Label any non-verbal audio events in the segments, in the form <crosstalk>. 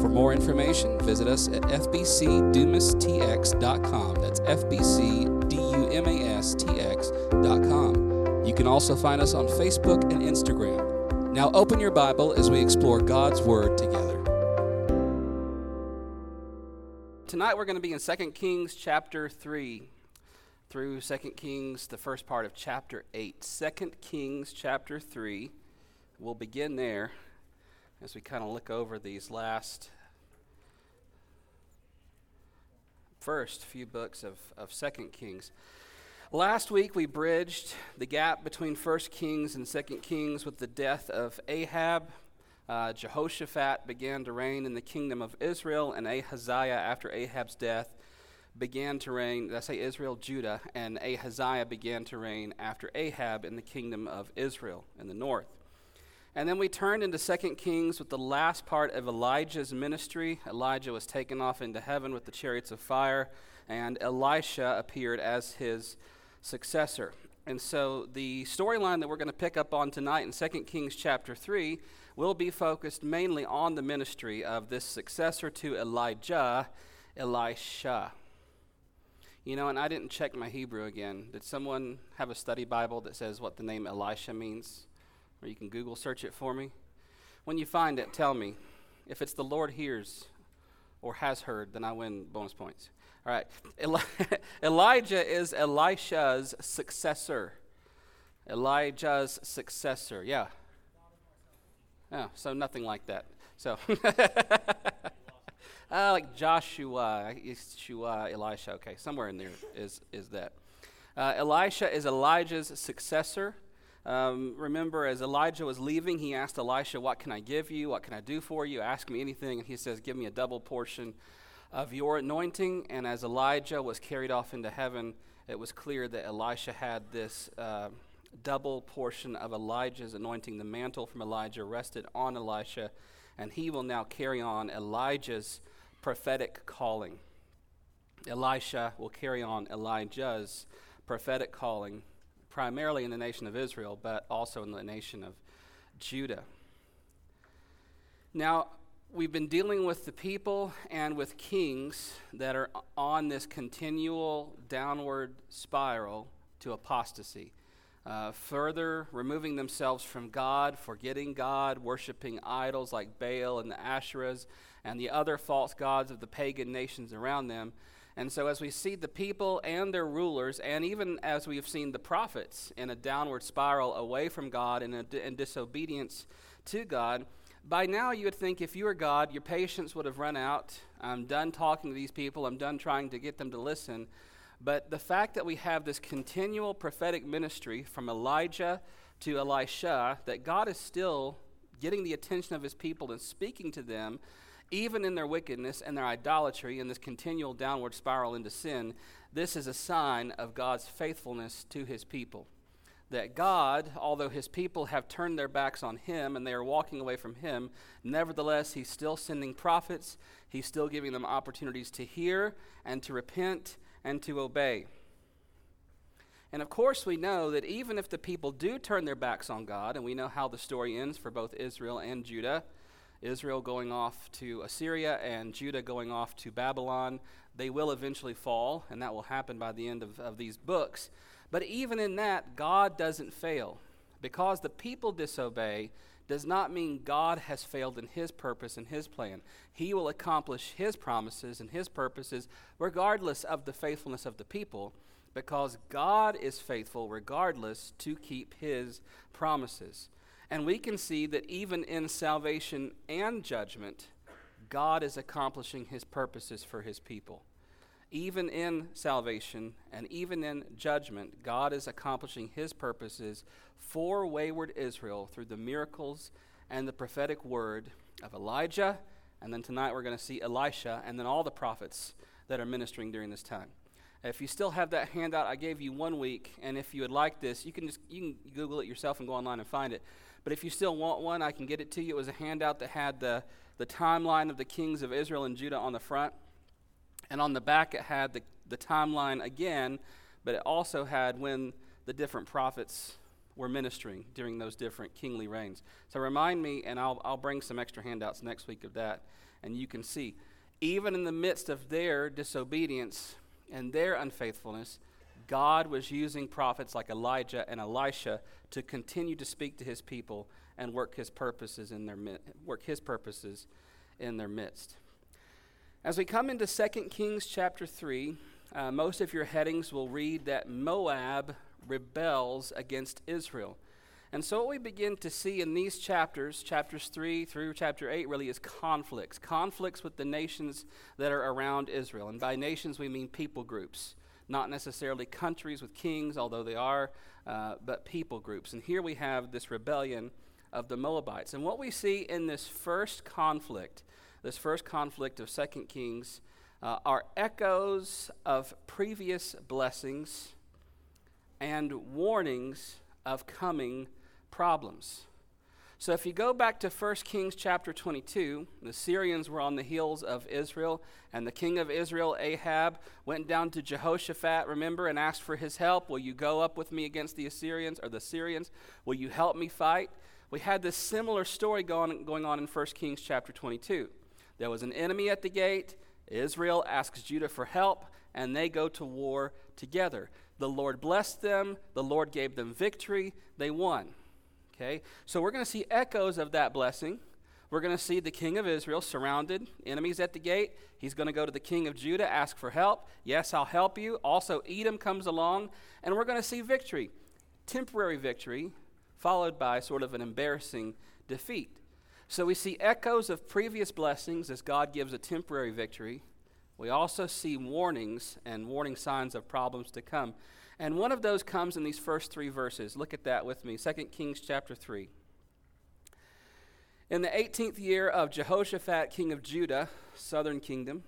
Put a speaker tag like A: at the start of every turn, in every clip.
A: For more information, visit us at fbcdumastx.com. That's fbcdumastx.com. You can also find us on Facebook and Instagram. Now open your Bible as we explore God's Word together. Tonight we're going to be in 2 Kings chapter 3 through 2 Kings, the first part of chapter 8. 2 Kings chapter 3. We'll begin there as we kind of look over these last first few books of, of second kings. Last week we bridged the gap between first kings and second kings with the death of ahab. Uh, jehoshaphat began to reign in the kingdom of israel and ahaziah after ahab's death began to reign i say israel? Judah. And ahaziah began to reign after ahab in the kingdom of israel in the north and then we turned into 2 Kings with the last part of Elijah's ministry. Elijah was taken off into heaven with the chariots of fire, and Elisha appeared as his successor. And so the storyline that we're going to pick up on tonight in 2 Kings chapter 3 will be focused mainly on the ministry of this successor to Elijah, Elisha. You know, and I didn't check my Hebrew again. Did someone have a study Bible that says what the name Elisha means? Or you can Google search it for me. When you find it, tell me. If it's the Lord hears or has heard, then I win bonus points. All right. Eli- <laughs> Elijah is Elisha's successor. Elijah's successor. Yeah. Yeah, so nothing like that. So, <laughs> uh, like Joshua, Yeshua, Elisha. Okay, somewhere in there is, is that. Uh, Elisha is Elijah's successor. Um, remember, as Elijah was leaving, he asked Elisha, What can I give you? What can I do for you? Ask me anything. And he says, Give me a double portion of your anointing. And as Elijah was carried off into heaven, it was clear that Elisha had this uh, double portion of Elijah's anointing. The mantle from Elijah rested on Elisha, and he will now carry on Elijah's prophetic calling. Elisha will carry on Elijah's prophetic calling primarily in the nation of Israel, but also in the nation of Judah. Now, we've been dealing with the people and with kings that are on this continual downward spiral to apostasy. Uh, further removing themselves from God, forgetting God, worshiping idols like Baal and the Asherahs and the other false gods of the pagan nations around them, and so, as we see the people and their rulers, and even as we have seen the prophets in a downward spiral away from God and in disobedience to God, by now you would think if you were God, your patience would have run out. I'm done talking to these people, I'm done trying to get them to listen. But the fact that we have this continual prophetic ministry from Elijah to Elisha, that God is still getting the attention of his people and speaking to them even in their wickedness and their idolatry and this continual downward spiral into sin, this is a sign of God's faithfulness to his people. That God, although his people have turned their backs on him and they are walking away from him, nevertheless, he's still sending prophets. He's still giving them opportunities to hear and to repent and to obey. And of course, we know that even if the people do turn their backs on God, and we know how the story ends for both Israel and Judah, Israel going off to Assyria and Judah going off to Babylon. They will eventually fall, and that will happen by the end of, of these books. But even in that, God doesn't fail. Because the people disobey does not mean God has failed in his purpose and his plan. He will accomplish his promises and his purposes regardless of the faithfulness of the people because God is faithful regardless to keep his promises. And we can see that even in salvation and judgment, God is accomplishing his purposes for his people. Even in salvation and even in judgment, God is accomplishing his purposes for wayward Israel through the miracles and the prophetic word of Elijah. And then tonight we're going to see Elisha and then all the prophets that are ministering during this time. If you still have that handout, I gave you one week, and if you would like this, you can just you can Google it yourself and go online and find it. But if you still want one, I can get it to you. It was a handout that had the, the timeline of the kings of Israel and Judah on the front. And on the back, it had the, the timeline again, but it also had when the different prophets were ministering during those different kingly reigns. So remind me, and I'll, I'll bring some extra handouts next week of that, and you can see. Even in the midst of their disobedience and their unfaithfulness, God was using prophets like Elijah and Elisha to continue to speak to his people and work his purposes in their work his purposes in their midst. As we come into 2 Kings chapter 3, uh, most of your headings will read that Moab rebels against Israel. And so, what we begin to see in these chapters, chapters 3 through chapter 8, really is conflicts. Conflicts with the nations that are around Israel. And by nations, we mean people groups, not necessarily countries with kings, although they are, uh, but people groups. And here we have this rebellion of the Moabites. And what we see in this first conflict, this first conflict of 2 Kings, uh, are echoes of previous blessings and warnings of coming problems. So if you go back to 1 Kings chapter 22, the Syrians were on the heels of Israel, and the king of Israel, Ahab, went down to Jehoshaphat, remember, and asked for his help. Will you go up with me against the Assyrians or the Syrians? Will you help me fight? We had this similar story going, going on in 1 Kings chapter 22. There was an enemy at the gate. Israel asks Judah for help, and they go to war together. The Lord blessed them, the Lord gave them victory, they won. Okay? So we're going to see echoes of that blessing. We're going to see the king of Israel surrounded, enemies at the gate. He's going to go to the king of Judah, ask for help. Yes, I'll help you. Also, Edom comes along, and we're going to see victory. Temporary victory, followed by sort of an embarrassing defeat. So we see echoes of previous blessings as God gives a temporary victory. We also see warnings and warning signs of problems to come. And one of those comes in these first three verses. Look at that with me 2 Kings chapter 3. In the 18th year of Jehoshaphat, king of Judah, southern kingdom,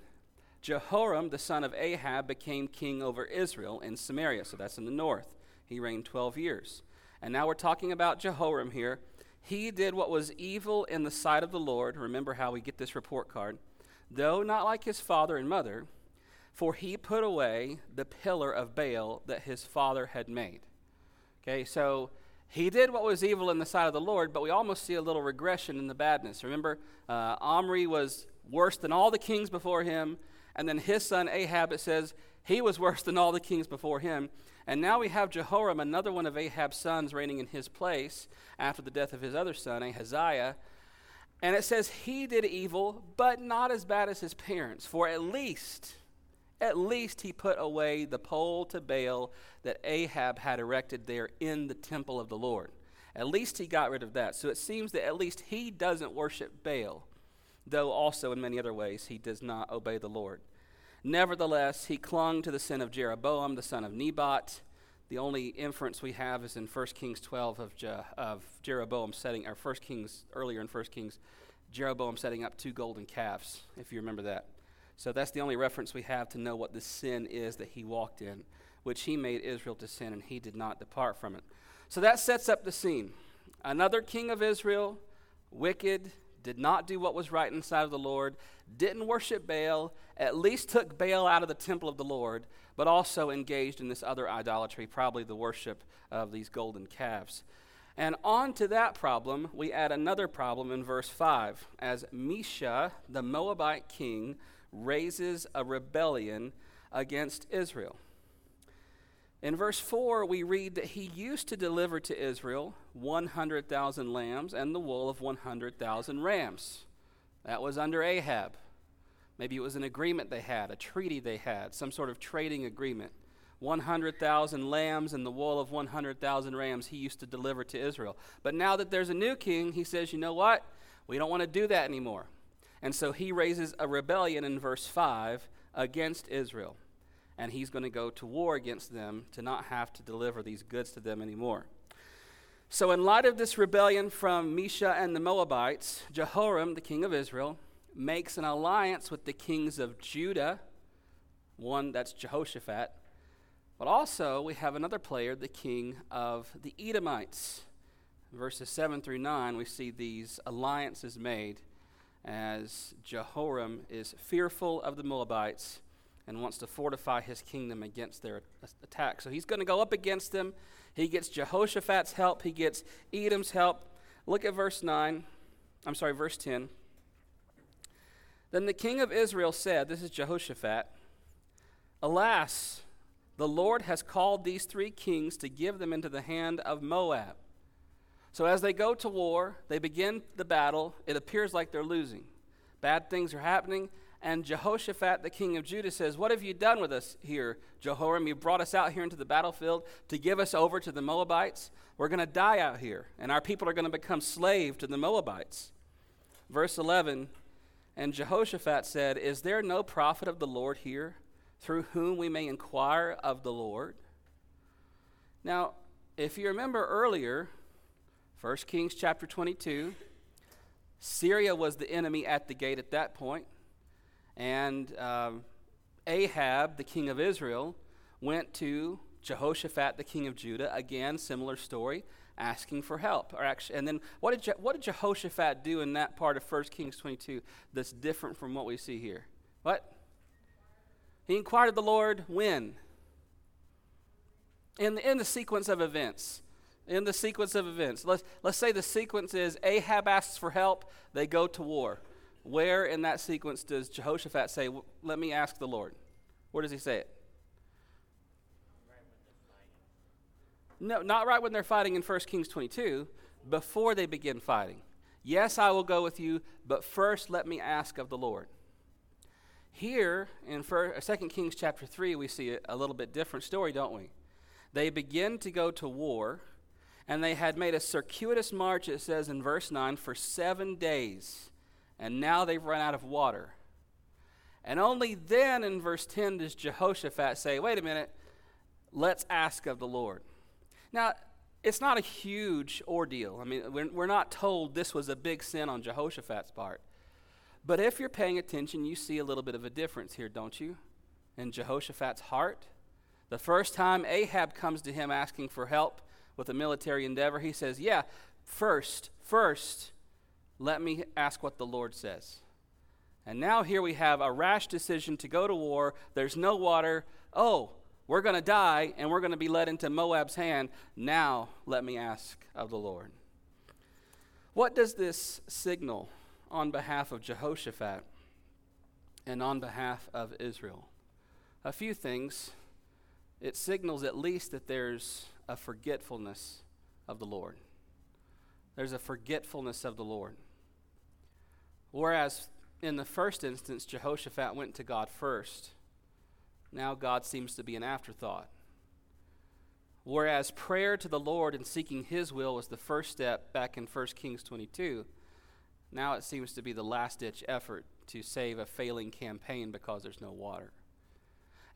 A: Jehoram, the son of Ahab, became king over Israel in Samaria. So that's in the north. He reigned 12 years. And now we're talking about Jehoram here. He did what was evil in the sight of the Lord. Remember how we get this report card though not like his father and mother, for he put away the pillar of Baal that his father had made. Okay, so he did what was evil in the sight of the Lord, but we almost see a little regression in the badness. Remember, uh, Omri was worse than all the kings before him, and then his son Ahab, it says, he was worse than all the kings before him. And now we have Jehoram, another one of Ahab's sons, reigning in his place after the death of his other son, Ahaziah. And it says he did evil, but not as bad as his parents. For at least, at least he put away the pole to Baal that Ahab had erected there in the temple of the Lord. At least he got rid of that. So it seems that at least he doesn't worship Baal, though also in many other ways he does not obey the Lord. Nevertheless, he clung to the sin of Jeroboam, the son of Nebat. The only inference we have is in 1 Kings 12 of, Je- of Jeroboam setting, or 1 Kings, earlier in 1 Kings, Jeroboam setting up two golden calves, if you remember that. So that's the only reference we have to know what the sin is that he walked in, which he made Israel to sin, and he did not depart from it. So that sets up the scene. Another king of Israel, wicked, did not do what was right inside of the Lord, didn't worship Baal, at least took Baal out of the temple of the Lord, but also engaged in this other idolatry, probably the worship of these golden calves. And on to that problem, we add another problem in verse 5 as Mesha, the Moabite king, raises a rebellion against Israel. In verse 4, we read that he used to deliver to Israel 100,000 lambs and the wool of 100,000 rams. That was under Ahab. Maybe it was an agreement they had, a treaty they had, some sort of trading agreement. 100,000 lambs and the wool of 100,000 rams he used to deliver to Israel. But now that there's a new king, he says, you know what? We don't want to do that anymore. And so he raises a rebellion in verse 5 against Israel and he's going to go to war against them to not have to deliver these goods to them anymore. So, in light of this rebellion from Mesha and the Moabites, Jehoram, the king of Israel, makes an alliance with the kings of Judah, one that's Jehoshaphat, But also, we have another player, the king of the Edomites. verses 7 through 9, we see these alliances made as Jehoram is fearful of the Moabites and wants to fortify his kingdom against their attack. So he's going to go up against them. He gets Jehoshaphat's help, he gets Edom's help. Look at verse 9. I'm sorry, verse 10. Then the king of Israel said, This is Jehoshaphat, Alas, the Lord has called these three kings to give them into the hand of Moab. So as they go to war, they begin the battle. It appears like they're losing. Bad things are happening. And Jehoshaphat, the king of Judah, says, What have you done with us here, Jehoram? You brought us out here into the battlefield to give us over to the Moabites. We're going to die out here, and our people are going to become slave to the Moabites. Verse 11 And Jehoshaphat said, Is there no prophet of the Lord here through whom we may inquire of the Lord? Now, if you remember earlier, 1 Kings chapter 22, Syria was the enemy at the gate at that point, and um, Ahab, the king of Israel, went to Jehoshaphat, the king of Judah, again, similar story, asking for help. Or actually, and then what did, Je- what did Jehoshaphat do in that part of 1 Kings 22 that's different from what we see here? What? He inquired of the Lord when? In the, in the sequence of events in the sequence of events. Let's, let's say the sequence is Ahab asks for help, they go to war. Where in that sequence does Jehoshaphat say, Let me ask the Lord? Where does he say it? No, not right when they're fighting in 1 Kings 22, before they begin fighting. Yes, I will go with you, but first let me ask of the Lord. Here in 2 uh, Kings chapter 3, we see a, a little bit different story, don't we? They begin to go to war, and they had made a circuitous march, it says in verse 9, for seven days. And now they've run out of water. And only then in verse 10 does Jehoshaphat say, wait a minute, let's ask of the Lord. Now, it's not a huge ordeal. I mean, we're, we're not told this was a big sin on Jehoshaphat's part. But if you're paying attention, you see a little bit of a difference here, don't you? In Jehoshaphat's heart. The first time Ahab comes to him asking for help, with a military endeavor, he says, Yeah, first, first, let me ask what the Lord says. And now here we have a rash decision to go to war. There's no water. Oh, we're going to die and we're going to be led into Moab's hand. Now let me ask of the Lord. What does this signal on behalf of Jehoshaphat and on behalf of Israel? A few things. It signals at least that there's a forgetfulness of the Lord. There's a forgetfulness of the Lord. Whereas in the first instance, Jehoshaphat went to God first, now God seems to be an afterthought. Whereas prayer to the Lord and seeking His will was the first step back in 1 Kings 22, now it seems to be the last ditch effort to save a failing campaign because there's no water.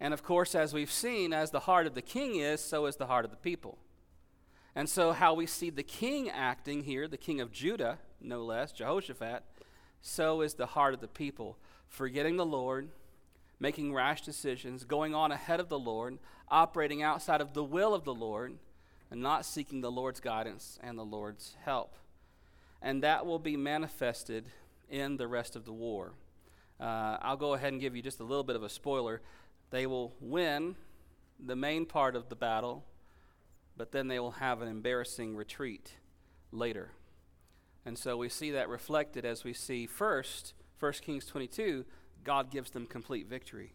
A: And of course, as we've seen, as the heart of the king is, so is the heart of the people. And so, how we see the king acting here, the king of Judah, no less, Jehoshaphat, so is the heart of the people, forgetting the Lord, making rash decisions, going on ahead of the Lord, operating outside of the will of the Lord, and not seeking the Lord's guidance and the Lord's help. And that will be manifested in the rest of the war. Uh, I'll go ahead and give you just a little bit of a spoiler. They will win the main part of the battle, but then they will have an embarrassing retreat later. And so we see that reflected as we see first, 1 Kings 22, God gives them complete victory.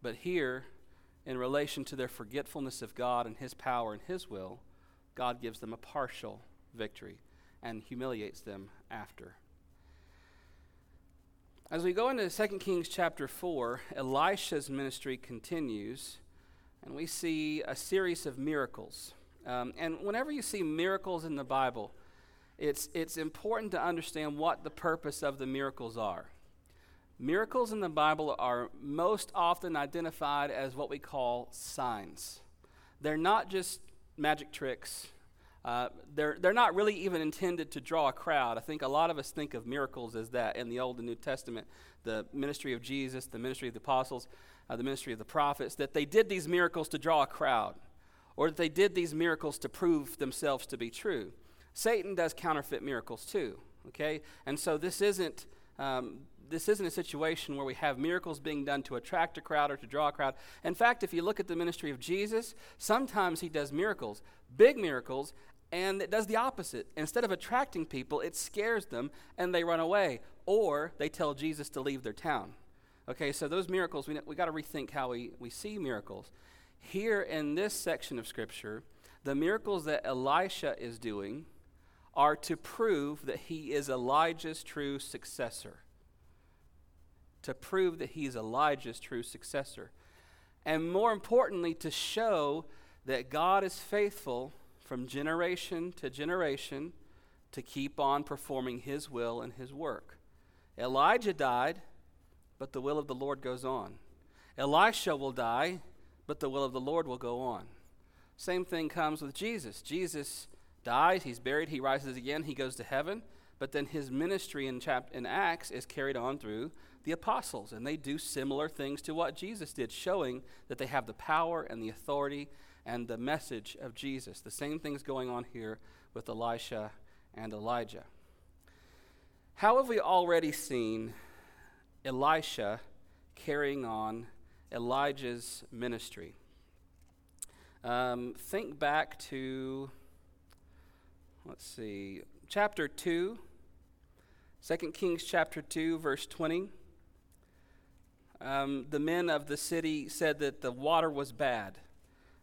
A: But here, in relation to their forgetfulness of God and His power and His will, God gives them a partial victory and humiliates them after. As we go into 2 Kings chapter 4, Elisha's ministry continues, and we see a series of miracles. Um, and whenever you see miracles in the Bible, it's, it's important to understand what the purpose of the miracles are. Miracles in the Bible are most often identified as what we call signs. They're not just magic tricks, uh, they're, they're not really even intended to draw a crowd. I think a lot of us think of miracles as that in the Old and New Testament the ministry of Jesus, the ministry of the apostles. uh, the ministry of the prophets, that they did these miracles to draw a crowd, or that they did these miracles to prove themselves to be true. Satan does counterfeit miracles too, okay? And so this isn't. Um, this isn't a situation where we have miracles being done to attract a crowd or to draw a crowd. In fact, if you look at the ministry of Jesus, sometimes he does miracles, big miracles, and it does the opposite. Instead of attracting people, it scares them and they run away, or they tell Jesus to leave their town. Okay, so those miracles, we, we got to rethink how we, we see miracles. Here in this section of Scripture, the miracles that Elisha is doing are to prove that he is Elijah's true successor. To prove that he's Elijah's true successor. And more importantly, to show that God is faithful from generation to generation to keep on performing his will and his work. Elijah died but the will of the Lord goes on. Elisha will die, but the will of the Lord will go on. Same thing comes with Jesus. Jesus dies, he's buried, he rises again, he goes to heaven, but then his ministry in, chap- in Acts is carried on through the apostles, and they do similar things to what Jesus did, showing that they have the power and the authority and the message of Jesus. The same thing's going on here with Elisha and Elijah. How have we already seen Elisha carrying on Elijah's ministry. Um, think back to, let's see, chapter 2, 2 Kings chapter 2, verse 20. Um, the men of the city said that the water was bad.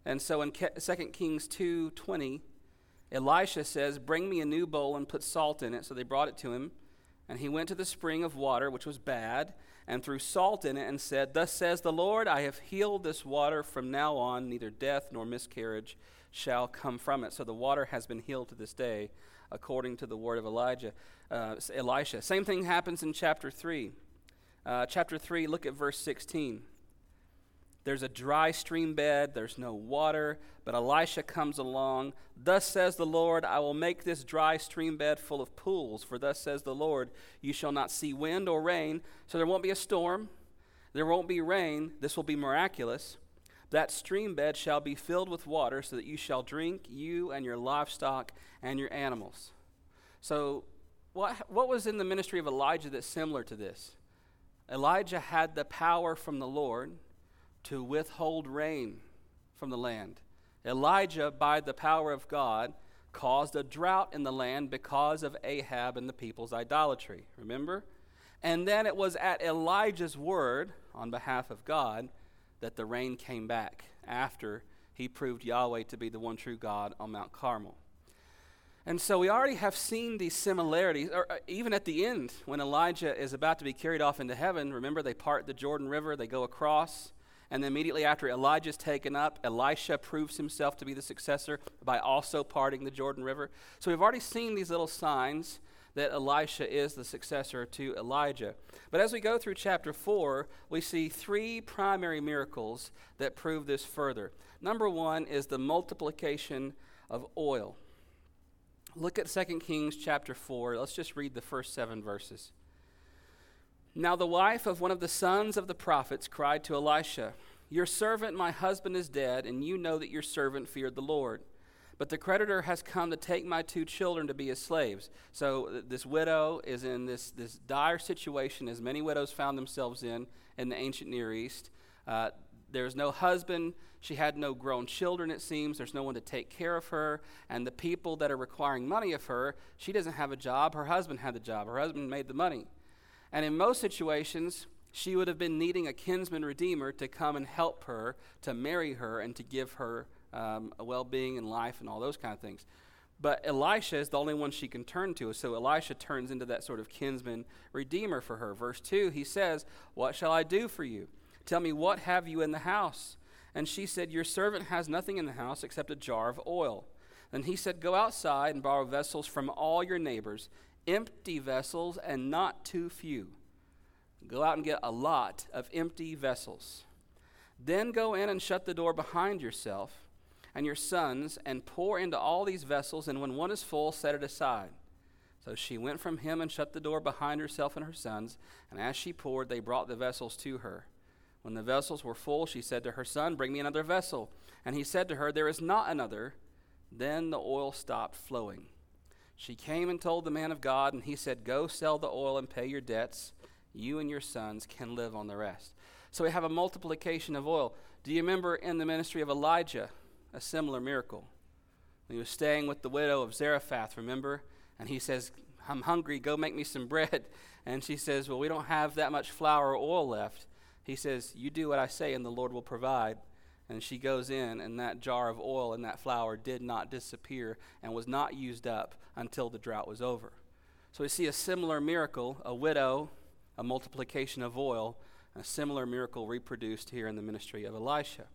A: And so in 2 Kings 2:20, Elisha says, Bring me a new bowl and put salt in it. So they brought it to him. And he went to the spring of water, which was bad, and threw salt in it, and said, Thus says the Lord, I have healed this water. From now on, neither death nor miscarriage shall come from it. So the water has been healed to this day, according to the word of Elijah, uh, Elisha. Same thing happens in chapter 3. Uh, chapter 3, look at verse 16. There's a dry stream bed, there's no water, but Elisha comes along. Thus says the Lord, I will make this dry stream bed full of pools. For thus says the Lord, you shall not see wind or rain. So there won't be a storm, there won't be rain. This will be miraculous. That stream bed shall be filled with water, so that you shall drink, you and your livestock and your animals. So, what, what was in the ministry of Elijah that's similar to this? Elijah had the power from the Lord to withhold rain from the land. Elijah, by the power of God, caused a drought in the land because of Ahab and the people's idolatry. Remember? And then it was at Elijah's word on behalf of God that the rain came back after he proved Yahweh to be the one true God on Mount Carmel. And so we already have seen these similarities, or uh, even at the end, when Elijah is about to be carried off into heaven, remember they part the Jordan River, they go across. And then immediately after Elijah is taken up, Elisha proves himself to be the successor by also parting the Jordan River. So we've already seen these little signs that Elisha is the successor to Elijah. But as we go through chapter 4, we see three primary miracles that prove this further. Number one is the multiplication of oil. Look at 2 Kings chapter 4. Let's just read the first seven verses. Now the wife of one of the sons of the prophets cried to Elisha, Your servant, my husband, is dead, and you know that your servant feared the Lord. But the creditor has come to take my two children to be his slaves. So uh, this widow is in this, this dire situation, as many widows found themselves in in the ancient Near East. Uh, there's no husband. She had no grown children, it seems. There's no one to take care of her. And the people that are requiring money of her, she doesn't have a job. Her husband had the job. Her husband made the money. And in most situations, she would have been needing a kinsman redeemer to come and help her, to marry her, and to give her um, a well being and life and all those kind of things. But Elisha is the only one she can turn to. So Elisha turns into that sort of kinsman redeemer for her. Verse 2, he says, What shall I do for you? Tell me, what have you in the house? And she said, Your servant has nothing in the house except a jar of oil. Then he said, Go outside and borrow vessels from all your neighbors empty vessels and not too few. Go out and get a lot of empty vessels. Then go in and shut the door behind yourself and your sons and pour into all these vessels, and when one is full, set it aside. So she went from him and shut the door behind herself and her sons, and as she poured, they brought the vessels to her. When the vessels were full, she said to her son, Bring me another vessel. And he said to her, There is not another. Then the oil stopped flowing. She came and told the man of God, and he said, Go sell the oil and pay your debts. You and your sons can live on the rest. So we have a multiplication of oil. Do you remember in the ministry of Elijah a similar miracle? He was staying with the widow of Zarephath, remember? And he says, I'm hungry, go make me some bread. <laughs> And she says, Well, we don't have that much flour or oil left. He says, You do what I say, and the Lord will provide. And she goes in, and that jar of oil and that flour did not disappear and was not used up until the drought was over. So we see a similar miracle a widow, a multiplication of oil, a similar miracle reproduced here in the ministry of Elisha.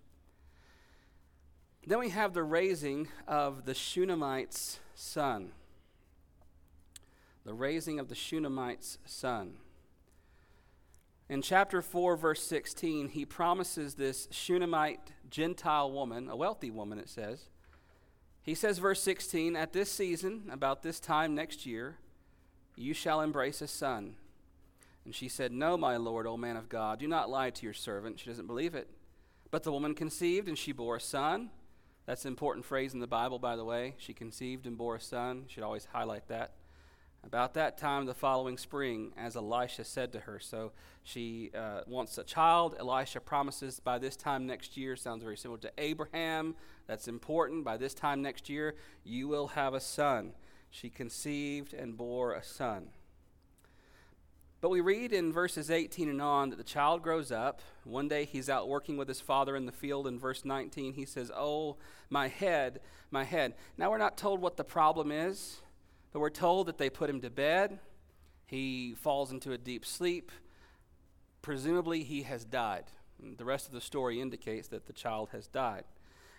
A: Then we have the raising of the Shunammite's son. The raising of the Shunammite's son. In chapter 4, verse 16, he promises this Shunammite Gentile woman, a wealthy woman, it says. He says, verse 16, At this season, about this time next year, you shall embrace a son. And she said, No, my Lord, O man of God, do not lie to your servant. She doesn't believe it. But the woman conceived, and she bore a son. That's an important phrase in the Bible, by the way. She conceived and bore a son. You should always highlight that. About that time, the following spring, as Elisha said to her. So she uh, wants a child. Elisha promises by this time next year, sounds very similar to Abraham. That's important. By this time next year, you will have a son. She conceived and bore a son. But we read in verses 18 and on that the child grows up. One day he's out working with his father in the field. In verse 19, he says, Oh, my head, my head. Now we're not told what the problem is. But we're told that they put him to bed. He falls into a deep sleep. Presumably, he has died. The rest of the story indicates that the child has died.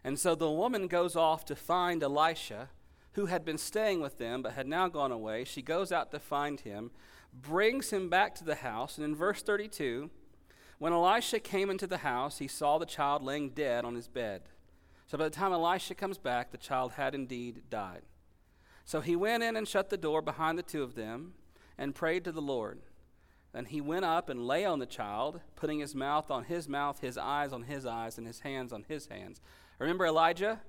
A: And so the woman goes off to find Elisha, who had been staying with them but had now gone away. She goes out to find him, brings him back to the house. And in verse 32, when Elisha came into the house, he saw the child laying dead on his bed. So by the time Elisha comes back, the child had indeed died. So he went in and shut the door behind the two of them and prayed to the Lord. Then he went up and lay on the child, putting his mouth on his mouth, his eyes on his eyes, and his hands on his hands. Remember Elijah?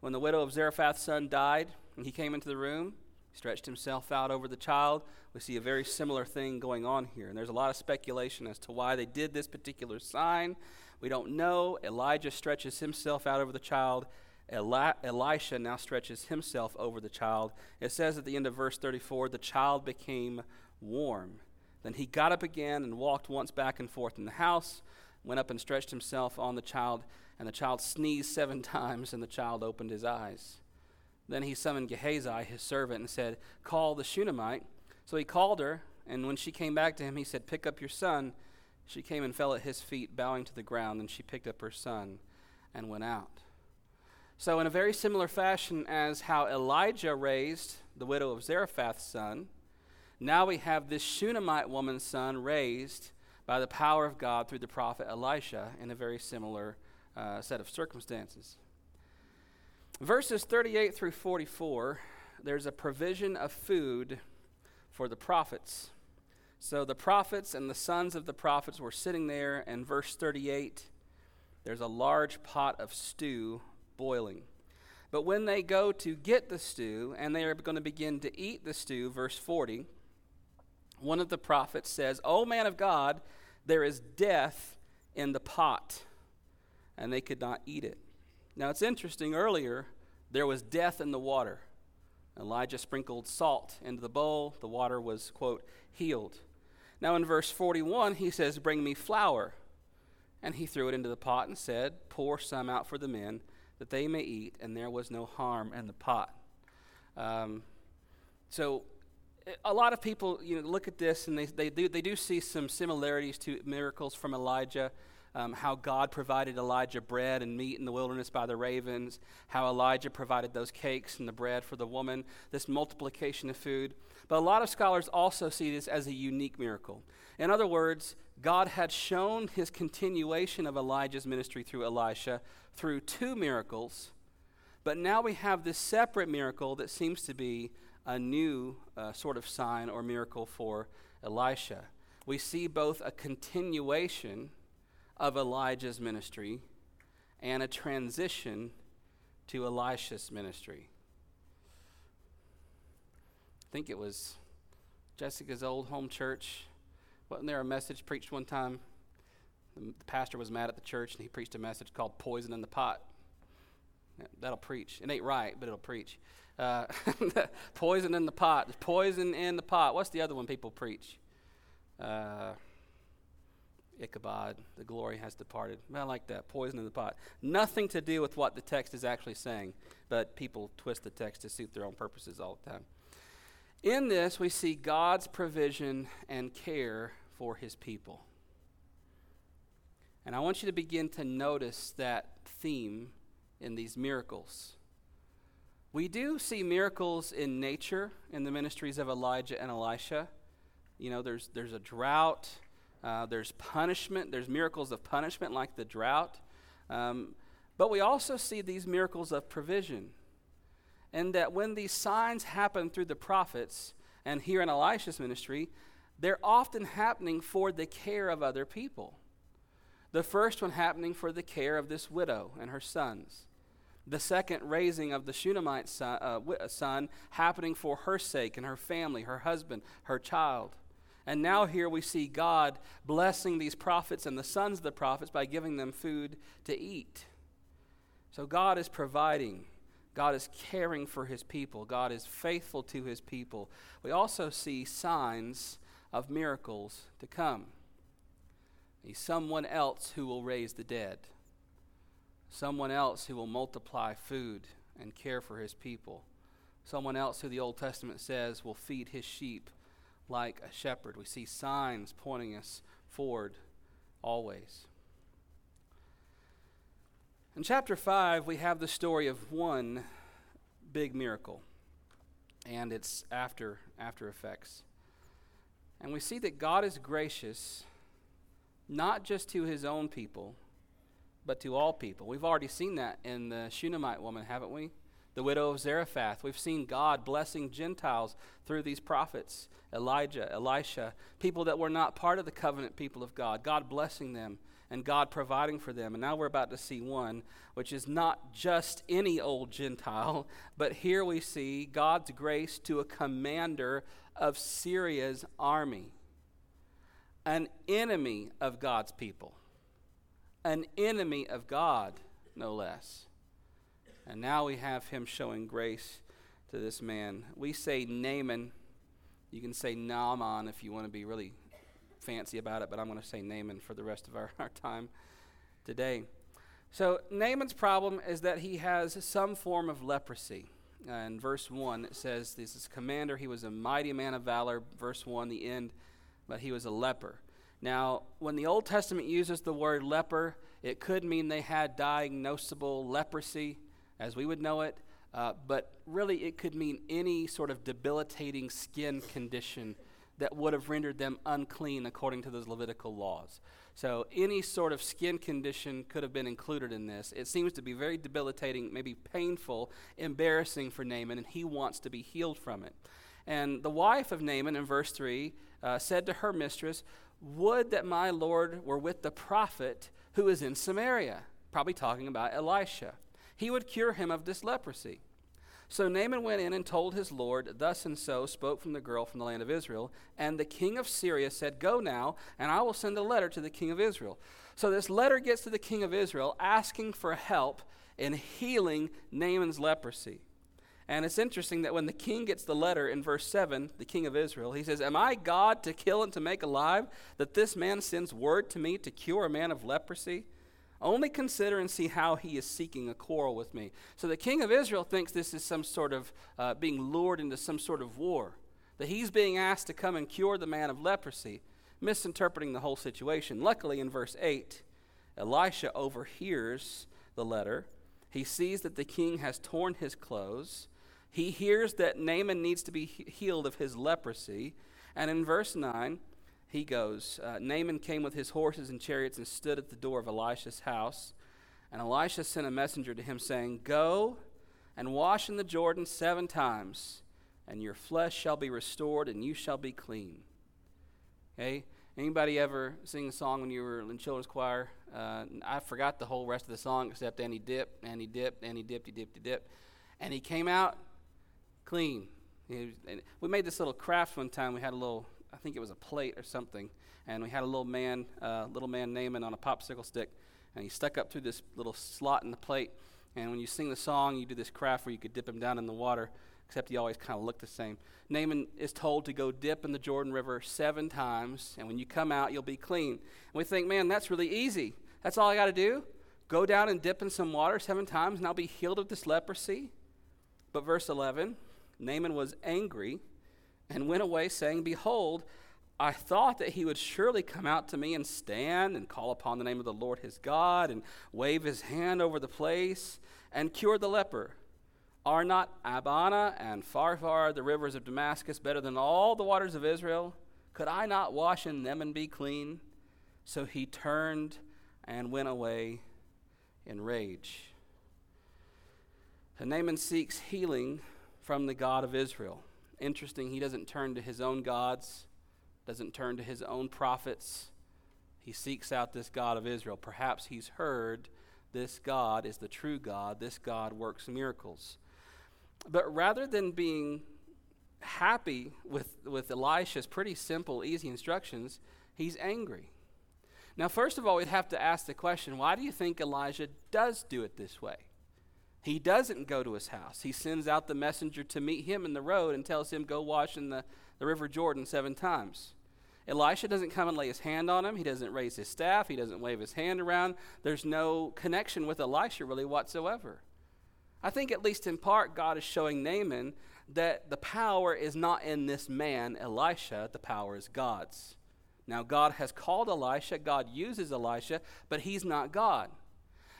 A: When the widow of Zarephath's son died and he came into the room, he stretched himself out over the child. We see a very similar thing going on here. And there's a lot of speculation as to why they did this particular sign. We don't know. Elijah stretches himself out over the child Eli- Elisha now stretches himself over the child. It says at the end of verse 34 the child became warm. Then he got up again and walked once back and forth in the house, went up and stretched himself on the child, and the child sneezed seven <laughs> times, and the child opened his eyes. Then he summoned Gehazi, his servant, and said, Call the Shunammite. So he called her, and when she came back to him, he said, Pick up your son. She came and fell at his feet, bowing to the ground, and she picked up her son and went out. So, in a very similar fashion as how Elijah raised the widow of Zarephath's son, now we have this Shunammite woman's son raised by the power of God through the prophet Elisha in a very similar uh, set of circumstances. Verses 38 through 44, there's a provision of food for the prophets. So the prophets and the sons of the prophets were sitting there, and verse 38, there's a large pot of stew boiling. But when they go to get the stew and they are going to begin to eat the stew, verse 40, one of the prophets says, O man of God, there is death in the pot. And they could not eat it. Now it's interesting, earlier, there was death in the water. Elijah sprinkled salt into the bowl. The water was, quote, healed. Now in verse 41, he says, Bring me flour. And he threw it into the pot and said, Pour some out for the men that they may eat, and there was no harm in the pot. Um, so, a lot of people you know, look at this and they, they, do, they do see some similarities to miracles from Elijah. Um, how God provided Elijah bread and meat in the wilderness by the ravens, how Elijah provided those cakes and the bread for the woman, this multiplication of food. But a lot of scholars also see this as a unique miracle. In other words, God had shown his continuation of Elijah's ministry through Elisha through two miracles, but now we have this separate miracle that seems to be a new uh, sort of sign or miracle for Elisha. We see both a continuation of Elijah's ministry and a transition to Elisha's ministry. I think it was Jessica's old home church. Wasn't there a message preached one time? The pastor was mad at the church and he preached a message called Poison in the Pot. That'll preach. It ain't right, but it'll preach. Uh, <laughs> poison in the pot. Poison in the pot. What's the other one people preach? Uh, Ichabod. The glory has departed. I like that. Poison in the pot. Nothing to do with what the text is actually saying, but people twist the text to suit their own purposes all the time. In this, we see God's provision and care for his people. And I want you to begin to notice that theme in these miracles. We do see miracles in nature in the ministries of Elijah and Elisha. You know, there's, there's a drought, uh, there's punishment, there's miracles of punishment like the drought. Um, but we also see these miracles of provision. And that when these signs happen through the prophets, and here in Elisha's ministry, they're often happening for the care of other people. The first one happening for the care of this widow and her sons. The second raising of the Shunammite son, uh, uh, son happening for her sake and her family, her husband, her child. And now here we see God blessing these prophets and the sons of the prophets by giving them food to eat. So God is providing. God is caring for his people. God is faithful to his people. We also see signs of miracles to come. He's someone else who will raise the dead, someone else who will multiply food and care for his people, someone else who the Old Testament says will feed his sheep like a shepherd. We see signs pointing us forward always. In chapter 5, we have the story of one big miracle and its after after effects. And we see that God is gracious not just to his own people, but to all people. We've already seen that in the Shunammite woman, haven't we? The widow of Zarephath. We've seen God blessing Gentiles through these prophets Elijah, Elisha, people that were not part of the covenant people of God. God blessing them and God providing for them. And now we're about to see one, which is not just any old Gentile, <laughs> but here we see God's grace to a commander of Syria's army an enemy of God's people, an enemy of God, no less. And now we have him showing grace to this man. We say Naaman. You can say Naaman if you want to be really fancy about it, but I'm going to say Naaman for the rest of our, <laughs> our time today. So, Naaman's problem is that he has some form of leprosy. Uh, in verse 1, it says, This is commander, he was a mighty man of valor. Verse 1, the end but he was a leper. Now, when the Old Testament uses the word leper, it could mean they had diagnosable leprosy, as we would know it, uh, but really it could mean any sort of debilitating skin condition that would have rendered them unclean according to those Levitical laws. So, any sort of skin condition could have been included in this. It seems to be very debilitating, maybe painful, embarrassing for Naaman, and he wants to be healed from it. And the wife of Naaman in verse 3 uh, said to her mistress, Would that my Lord were with the prophet who is in Samaria. Probably talking about Elisha. He would cure him of this leprosy. So Naaman went in and told his Lord, Thus and so spoke from the girl from the land of Israel. And the king of Syria said, Go now, and I will send a letter to the king of Israel. So this letter gets to the king of Israel asking for help in healing Naaman's leprosy. And it's interesting that when the king gets the letter in verse 7, the king of Israel, he says, Am I God to kill and to make alive, that this man sends word to me to cure a man of leprosy? Only consider and see how he is seeking a quarrel with me. So the king of Israel thinks this is some sort of uh, being lured into some sort of war, that he's being asked to come and cure the man of leprosy, misinterpreting the whole situation. Luckily, in verse 8, Elisha overhears the letter. He sees that the king has torn his clothes he hears that Naaman needs to be healed of his leprosy. And in verse 9, he goes uh, Naaman came with his horses and chariots and stood at the door of Elisha's house. And Elisha sent a messenger to him, saying, Go and wash in the Jordan seven times, and your flesh shall be restored, and you shall be clean. Okay? Anybody ever sing a song when you were in children's choir? Uh, I forgot the whole rest of the song except and he dipped, and he dipped, and he dipped, he dipped, he dipped. And he came out clean. He we made this little craft one time. We had a little, I think it was a plate or something, and we had a little man, uh, little man Naaman on a popsicle stick, and he stuck up through this little slot in the plate. And when you sing the song, you do this craft where you could dip him down in the water, except he always kind of looked the same. Naaman is told to go dip in the Jordan River seven times, and when you come out, you'll be clean. And we think, man, that's really easy. That's all I got to do? Go down and dip in some water seven times, and I'll be healed of this leprosy? But verse 11 Naaman was angry and went away, saying, Behold, I thought that he would surely come out to me and stand and call upon the name of the Lord his God and wave his hand over the place and cure the leper. Are not Abana and Pharpar, the rivers of Damascus, better than all the waters of Israel? Could I not wash in them and be clean? So he turned and went away in rage. And Naaman seeks healing from the God of Israel. Interesting, he doesn't turn to his own gods doesn't turn to his own prophets. He seeks out this God of Israel. Perhaps he's heard this God is the true God. This God works miracles. But rather than being happy with, with Elisha's pretty simple, easy instructions, he's angry. Now, first of all, we'd have to ask the question why do you think Elijah does do it this way? He doesn't go to his house. He sends out the messenger to meet him in the road and tells him, Go wash in the, the River Jordan seven times. Elisha doesn't come and lay his hand on him. He doesn't raise his staff. He doesn't wave his hand around. There's no connection with Elisha really whatsoever. I think, at least in part, God is showing Naaman that the power is not in this man, Elisha, the power is God's. Now, God has called Elisha, God uses Elisha, but he's not God.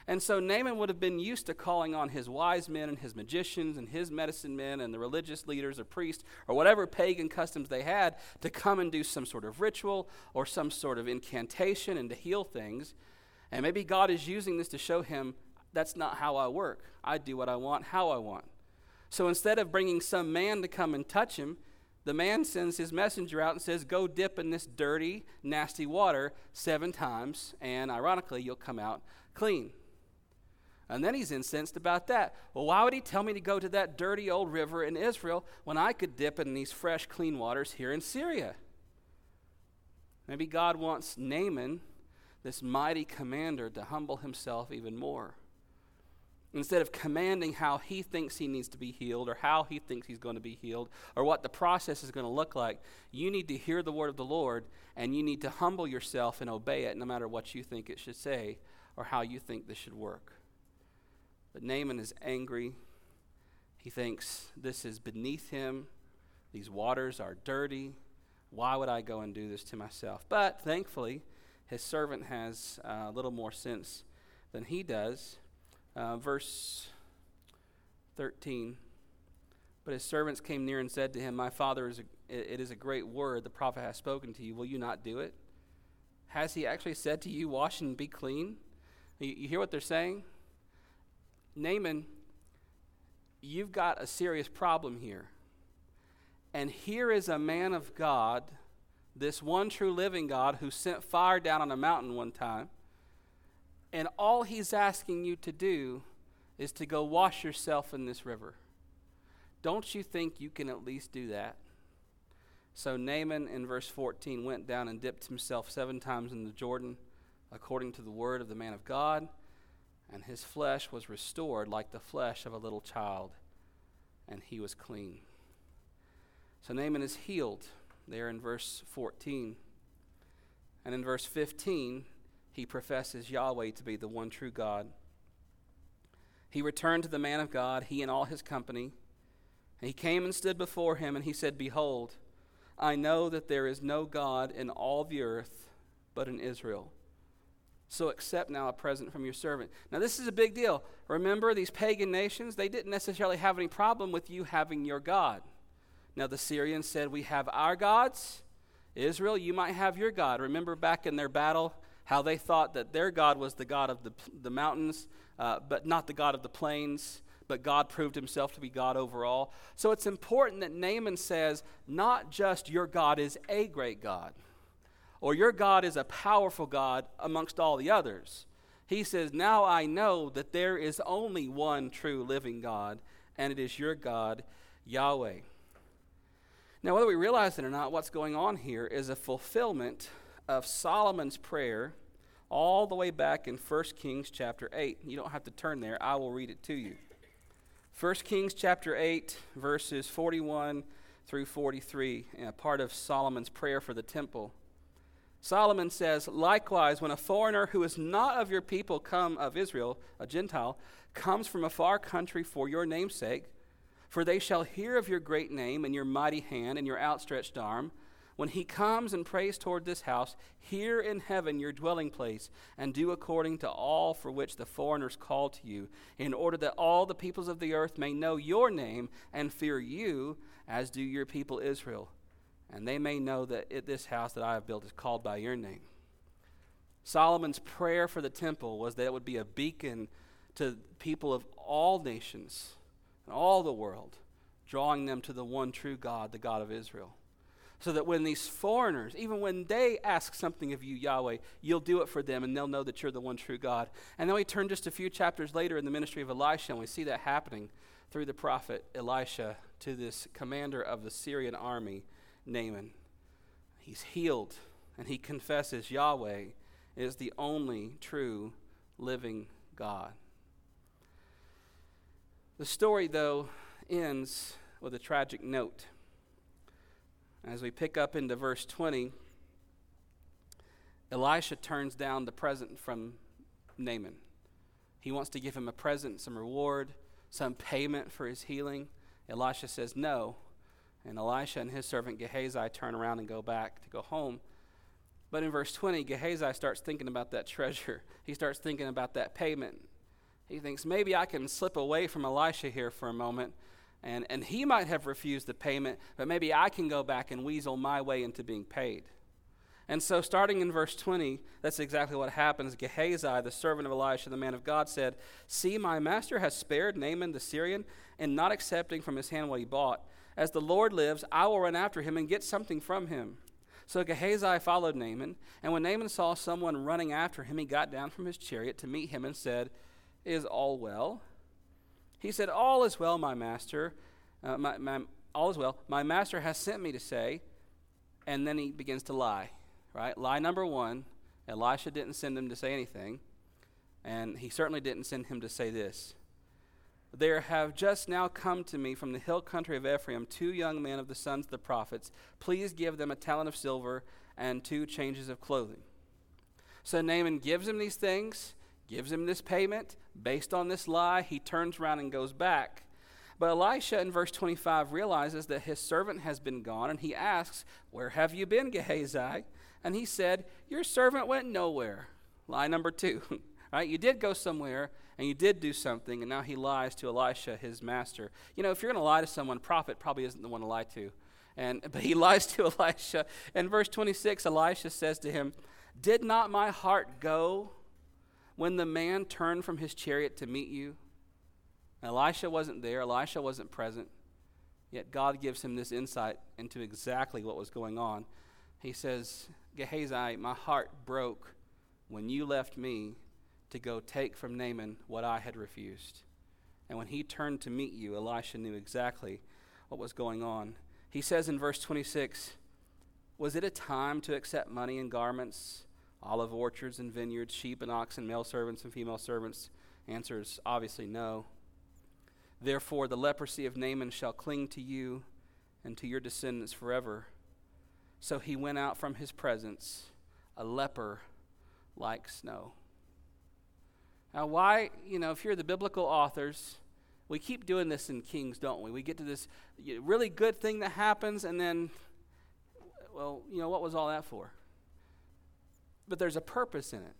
A: And so Naaman would have been used to calling on his wise men and his magicians and his medicine men and the religious leaders or priests or whatever pagan customs they had to come and do some sort of ritual or some sort of incantation and to heal things. And maybe God is using this to show him that's not how I work. I do what I want, how I want. So instead of bringing some man to come and touch him, the man sends his messenger out and says, Go dip in this dirty, nasty water seven times, and ironically, you'll come out clean. And then he's incensed about that. Well, why would he tell me to go to that dirty old river in Israel when I could dip in these fresh, clean waters here in Syria? Maybe God wants Naaman, this mighty commander, to humble himself even more. Instead of commanding how he thinks he needs to be healed or how he thinks he's going to be healed or what the process is going to look like, you need to hear the word of the Lord and you need to humble yourself and obey it no matter what you think it should say or how you think this should work. But Naaman is angry. He thinks this is beneath him. These waters are dirty. Why would I go and do this to myself? But thankfully, his servant has uh, a little more sense than he does. Uh, verse 13. But his servants came near and said to him, My father, is a, it is a great word the prophet has spoken to you. Will you not do it? Has he actually said to you, Wash and be clean? You, you hear what they're saying? Naaman, you've got a serious problem here. And here is a man of God, this one true living God, who sent fire down on a mountain one time. And all he's asking you to do is to go wash yourself in this river. Don't you think you can at least do that? So Naaman in verse 14 went down and dipped himself seven times in the Jordan, according to the word of the man of God and his flesh was restored like the flesh of a little child, and he was clean. So Naaman is healed there in verse 14. And in verse 15, he professes Yahweh to be the one true God. He returned to the man of God, he and all his company. And he came and stood before him, and he said, Behold, I know that there is no God in all the earth but in Israel. So accept now a present from your servant. Now, this is a big deal. Remember, these pagan nations, they didn't necessarily have any problem with you having your God. Now, the Syrians said, We have our gods. Israel, you might have your God. Remember back in their battle how they thought that their God was the God of the, the mountains, uh, but not the God of the plains, but God proved himself to be God overall. So it's important that Naaman says, Not just your God is a great God or your God is a powerful God amongst all the others. He says, Now I know that there is only one true living God, and it is your God, Yahweh. Now, whether we realize it or not, what's going on here is a fulfillment of Solomon's prayer all the way back in 1 Kings chapter 8. You don't have to turn there, I will read it to you. 1 Kings chapter 8, verses 41 through 43, a part of Solomon's prayer for the temple. Solomon says, Likewise, when a foreigner who is not of your people come of Israel, a Gentile, comes from a far country for your name's sake, for they shall hear of your great name and your mighty hand and your outstretched arm, when he comes and prays toward this house, here in heaven your dwelling place, and do according to all for which the foreigners call to you, in order that all the peoples of the earth may know your name and fear you, as do your people Israel, and they may know that it, this house that I have built is called by your name. Solomon's prayer for the temple was that it would be a beacon to people of all nations and all the world, drawing them to the one true God, the God of Israel so that when these foreigners, even when they ask something of you, Yahweh, you'll do it for them and they'll know that you're the one true God. And then we turn just a few chapters later in the ministry of Elisha and we see that happening through the prophet Elisha to this commander of the Syrian army, Naaman. He's healed and he confesses Yahweh is the only true living God. The story, though, ends with a tragic note. As we pick up into verse 20, Elisha turns down the present from Naaman. He wants to give him a present, some reward, some payment for his healing. Elisha says no. And Elisha and his servant Gehazi turn around and go back to go home. But in verse 20, Gehazi starts thinking about that treasure. <laughs> He starts thinking about that payment. He thinks, maybe I can slip away from Elisha here for a moment and, and he might have refused the payment, but maybe I can go back and weasel my way into being paid. And so, starting in verse 20, that's exactly what happens. Gehazi, the servant of Elisha, the man of God, said, See, my master has spared Naaman the Syrian in not accepting from his hand what he bought. As the Lord lives, I will run after him and get something from him. So Gehazi followed Naaman, and when Naaman saw someone running after him, he got down from his chariot to meet him and said, Is all well? He said, All is well, my master. Uh, my, my, all is well. My master has sent me to say, and then he begins to lie, right? Lie number one Elisha didn't send him to say anything, and he certainly didn't send him to say this. There have just now come to me from the hill country of Ephraim two young men of the sons of the prophets. Please give them a talent of silver and two changes of clothing. So Naaman gives him these things gives him this payment. Based on this lie, he turns around and goes back. But Elisha in verse 25 realizes that his servant has been gone, and he asks, Where have you been, Gehazi? And he said, Your servant went nowhere. Lie number two. <laughs> right? You did go somewhere, and you did do something, and now he lies to Elisha, his master. You know, if you're going to lie to someone, prophet probably isn't the one to lie to. And, <laughs> but he lies to Elisha. In verse 26, Elisha says to him, Did not my heart go when the man turned from his chariot to meet you? Elisha wasn't there, Elisha wasn't present, yet God gives him this insight into exactly what was going on. He says, Gehazi, my heart broke when you left me to go take from Naaman what I had refused. And when he turned to meet you, Elisha knew exactly what was going on. He says in verse 26 Was it a time to accept money and garments? olive orchards and vineyards, sheep and oxen, male servants and female servants? Answer is obviously no. Therefore, the leprosy of Naaman shall cling to you and to your descendants forever. So he went out from his presence, a leper like snow. Now, why, you know, if you're the biblical authors, we keep doing this in Kings, don't we? We get to this really good thing that happens, and then, well, you know, what was all that for? but there's a purpose in it.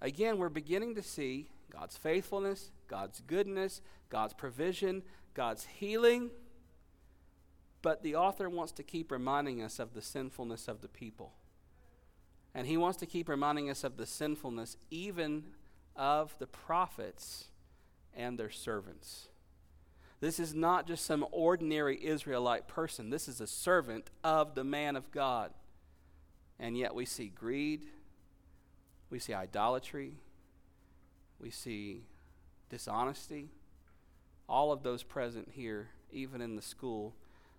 A: Again, we're beginning to see God's faithfulness, God's goodness, God's provision, God's healing. But the author wants to keep reminding us of the sinfulness of the people. And he wants to keep reminding us of the sinfulness even of the prophets and their servants. This is not just some ordinary Israelite person. This is a servant of the man of God. And yet we see greed, we see idolatry, we see dishonesty, all of those present here, even in the school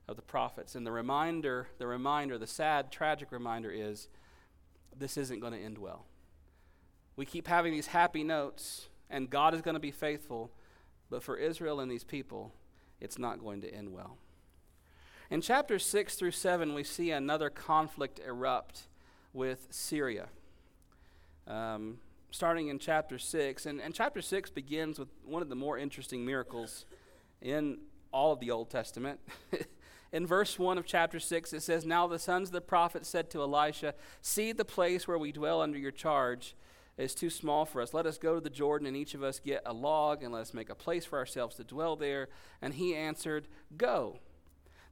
A: of the prophets. And the reminder, the reminder, the sad, tragic reminder is this isn't going to end well. We keep having these happy notes, and God is going to be faithful, but for Israel and these people, it's not going to end well. In chapters 6 through 7, we see another conflict erupt with Syria. Um, starting in chapter 6. And, and chapter 6 begins with one of the more interesting miracles in all of the Old Testament. <laughs> in verse 1 of chapter 6, it says, Now the sons of the prophet said to Elisha, See the place where we dwell under your charge is too small for us. Let us go to the Jordan, and each of us get a log, and let us make a place for ourselves to dwell there. And he answered, Go.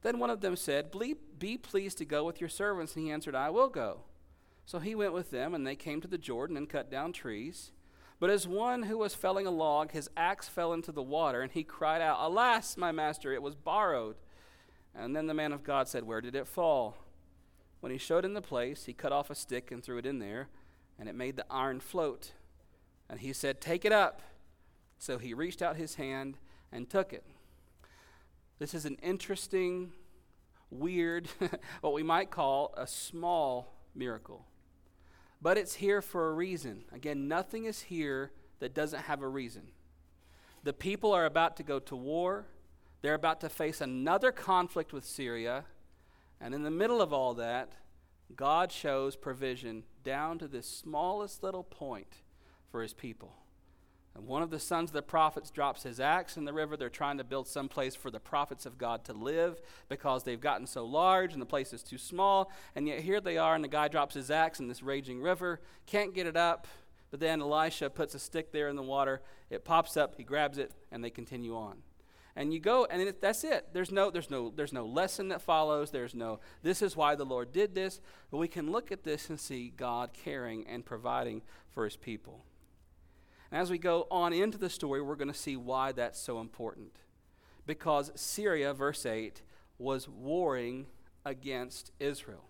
A: Then one of them said, Be pleased to go with your servants. And he answered, I will go. So he went with them, and they came to the Jordan and cut down trees. But as one who was felling a log, his axe fell into the water, and he cried out, Alas, my master, it was borrowed. And then the man of God said, Where did it fall? When he showed him the place, he cut off a stick and threw it in there, and it made the iron float. And he said, Take it up. So he reached out his hand and took it. This is an interesting, weird, <laughs> what we might call a small miracle. But it's here for a reason. Again, nothing is here that doesn't have a reason. The people are about to go to war, they're about to face another conflict with Syria, and in the middle of all that, God shows provision down to this smallest little point for his people. And one of the sons of the prophets drops his axe in the river. They're trying to build some place for the prophets of God to live because they've gotten so large and the place is too small. And yet here they are, and the guy drops his axe in this raging river, can't get it up. But then Elisha puts a stick there in the water. It pops up, he grabs it, and they continue on. And you go, and it, that's it. There's no, there's, no, there's no lesson that follows. There's no, this is why the Lord did this. But we can look at this and see God caring and providing for his people. And as we go on into the story, we're going to see why that's so important. Because Syria, verse 8, was warring against Israel.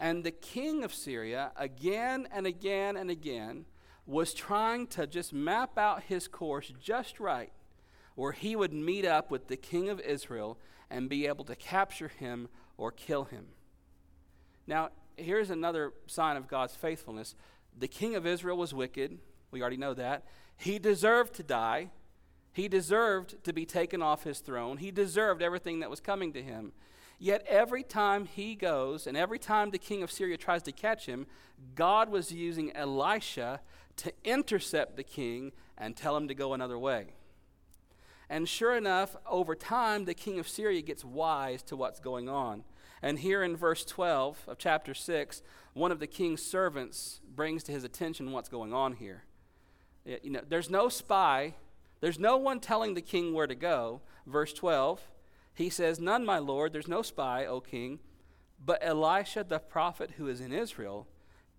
A: And the king of Syria, again and again and again, was trying to just map out his course just right, where he would meet up with the king of Israel and be able to capture him or kill him. Now, here's another sign of God's faithfulness the king of Israel was wicked, we already know that. He deserved to die. He deserved to be taken off his throne. He deserved everything that was coming to him. Yet every time he goes, and every time the king of Syria tries to catch him, God was using Elisha to intercept the king and tell him to go another way. And sure enough, over time, the king of Syria gets wise to what's going on. And here in verse 12 of chapter 6, one of the king's servants brings to his attention what's going on here. You know, there's no spy, there's no one telling the king where to go. Verse 12, he says, None, my lord, there's no spy, O king, but Elisha the prophet who is in Israel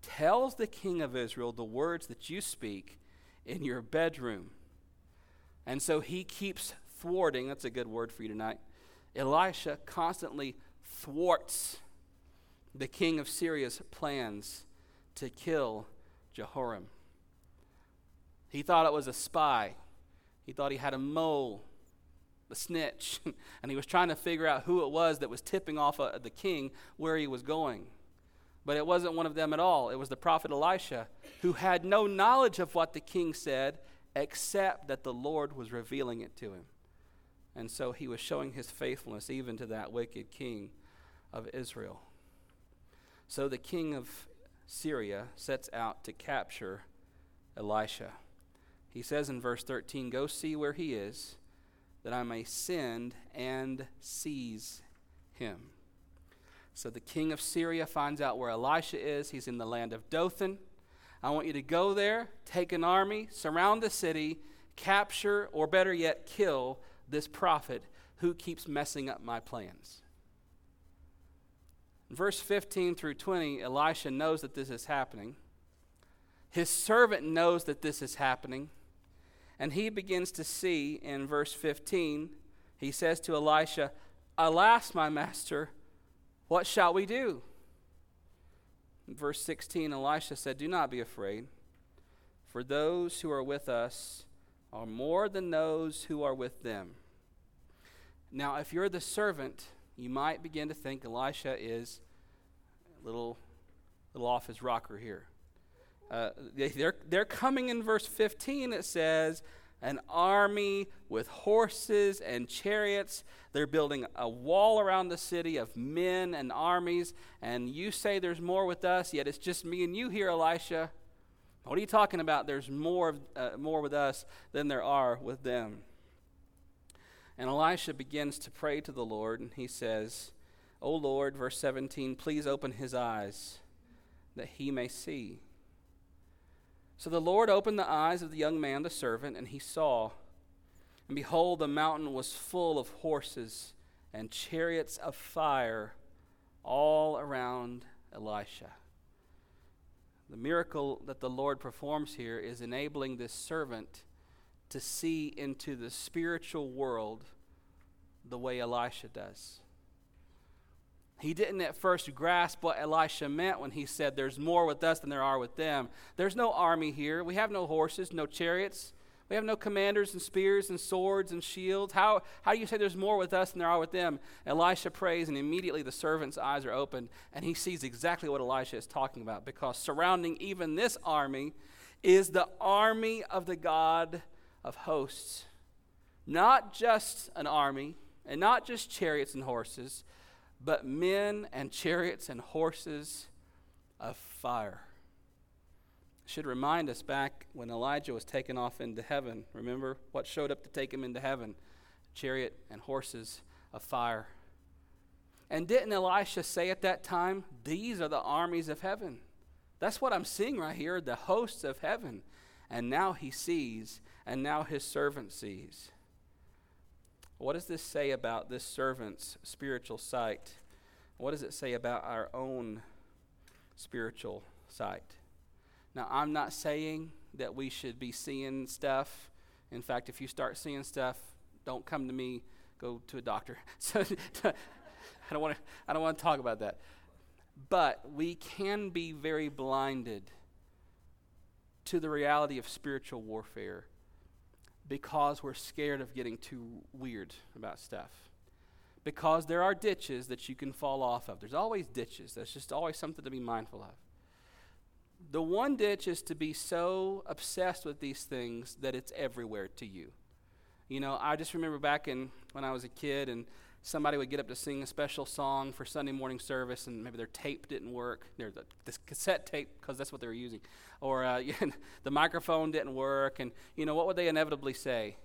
A: tells the king of Israel the words that you speak in your bedroom. And so he keeps thwarting, that's a good word for you tonight. Elisha constantly thwarts the king of Syria's plans to kill Jehoram. He thought it was a spy. He thought he had a mole, a snitch, <laughs> and he was trying to figure out who it was that was tipping off uh, the king where he was going. But it wasn't one of them at all. It was the prophet Elisha, who had no knowledge of what the king said, except that the Lord was revealing it to him. And so he was showing his faithfulness even to that wicked king of Israel. So the king of Syria sets out to capture Elisha. He says in verse 13, Go see where he is, that I may send and seize him. So the king of Syria finds out where Elisha is. He's in the land of Dothan. I want you to go there, take an army, surround the city, capture, or better yet, kill this prophet who keeps messing up my plans. Verse 15 through 20, Elisha knows that this is happening. His servant knows that this is happening. And he begins to see in verse 15, he says to Elisha, Alas, my master, what shall we do? Verse 16, Elisha said, Do not be afraid, for those who are with us are more than those who are with them. Now, if you're the servant, you might begin to think Elisha is a little, little off his rocker here. Uh, they, they're, they're coming in verse 15, it says, an army with horses and chariots. They're building a wall around the city of men and armies. And you say there's more with us, yet it's just me and you here, Elisha. What are you talking about? There's more, uh, more with us than there are with them. And Elisha begins to pray to the Lord, and he says, O Lord, verse 17, please open his eyes that he may see. So the Lord opened the eyes of the young man, the servant, and he saw. And behold, the mountain was full of horses and chariots of fire all around Elisha. The miracle that the Lord performs here is enabling this servant to see into the spiritual world the way Elisha does. He didn't at first grasp what Elisha meant when he said, There's more with us than there are with them. There's no army here. We have no horses, no chariots. We have no commanders and spears and swords and shields. How, how do you say there's more with us than there are with them? Elisha prays, and immediately the servant's eyes are opened, and he sees exactly what Elisha is talking about because surrounding even this army is the army of the God of hosts. Not just an army, and not just chariots and horses but men and chariots and horses of fire. Should remind us back when Elijah was taken off into heaven. Remember what showed up to take him into heaven? Chariot and horses of fire. And didn't Elisha say at that time, These are the armies of heaven? That's what I'm seeing right here, the hosts of heaven. And now he sees, and now his servant sees. What does this say about this servant's spiritual sight? What does it say about our own spiritual sight? Now, I'm not saying that we should be seeing stuff. In fact, if you start seeing stuff, don't come to me, go to a doctor. <laughs> So I don't want to I don't want to talk about that. But we can be very blinded to the reality of spiritual warfare because we're scared of getting too weird about stuff. Because there are ditches that you can fall off of. There's always ditches. That's just always something to be mindful of. The one ditch is to be so obsessed with these things that it's everywhere to you. You know, I just remember back in when I was a kid and somebody would get up to sing a special song for Sunday morning service, and maybe their tape didn't work, their the, cassette tape, because that's what they were using, or uh, <laughs> the microphone didn't work, and you know what would they inevitably say?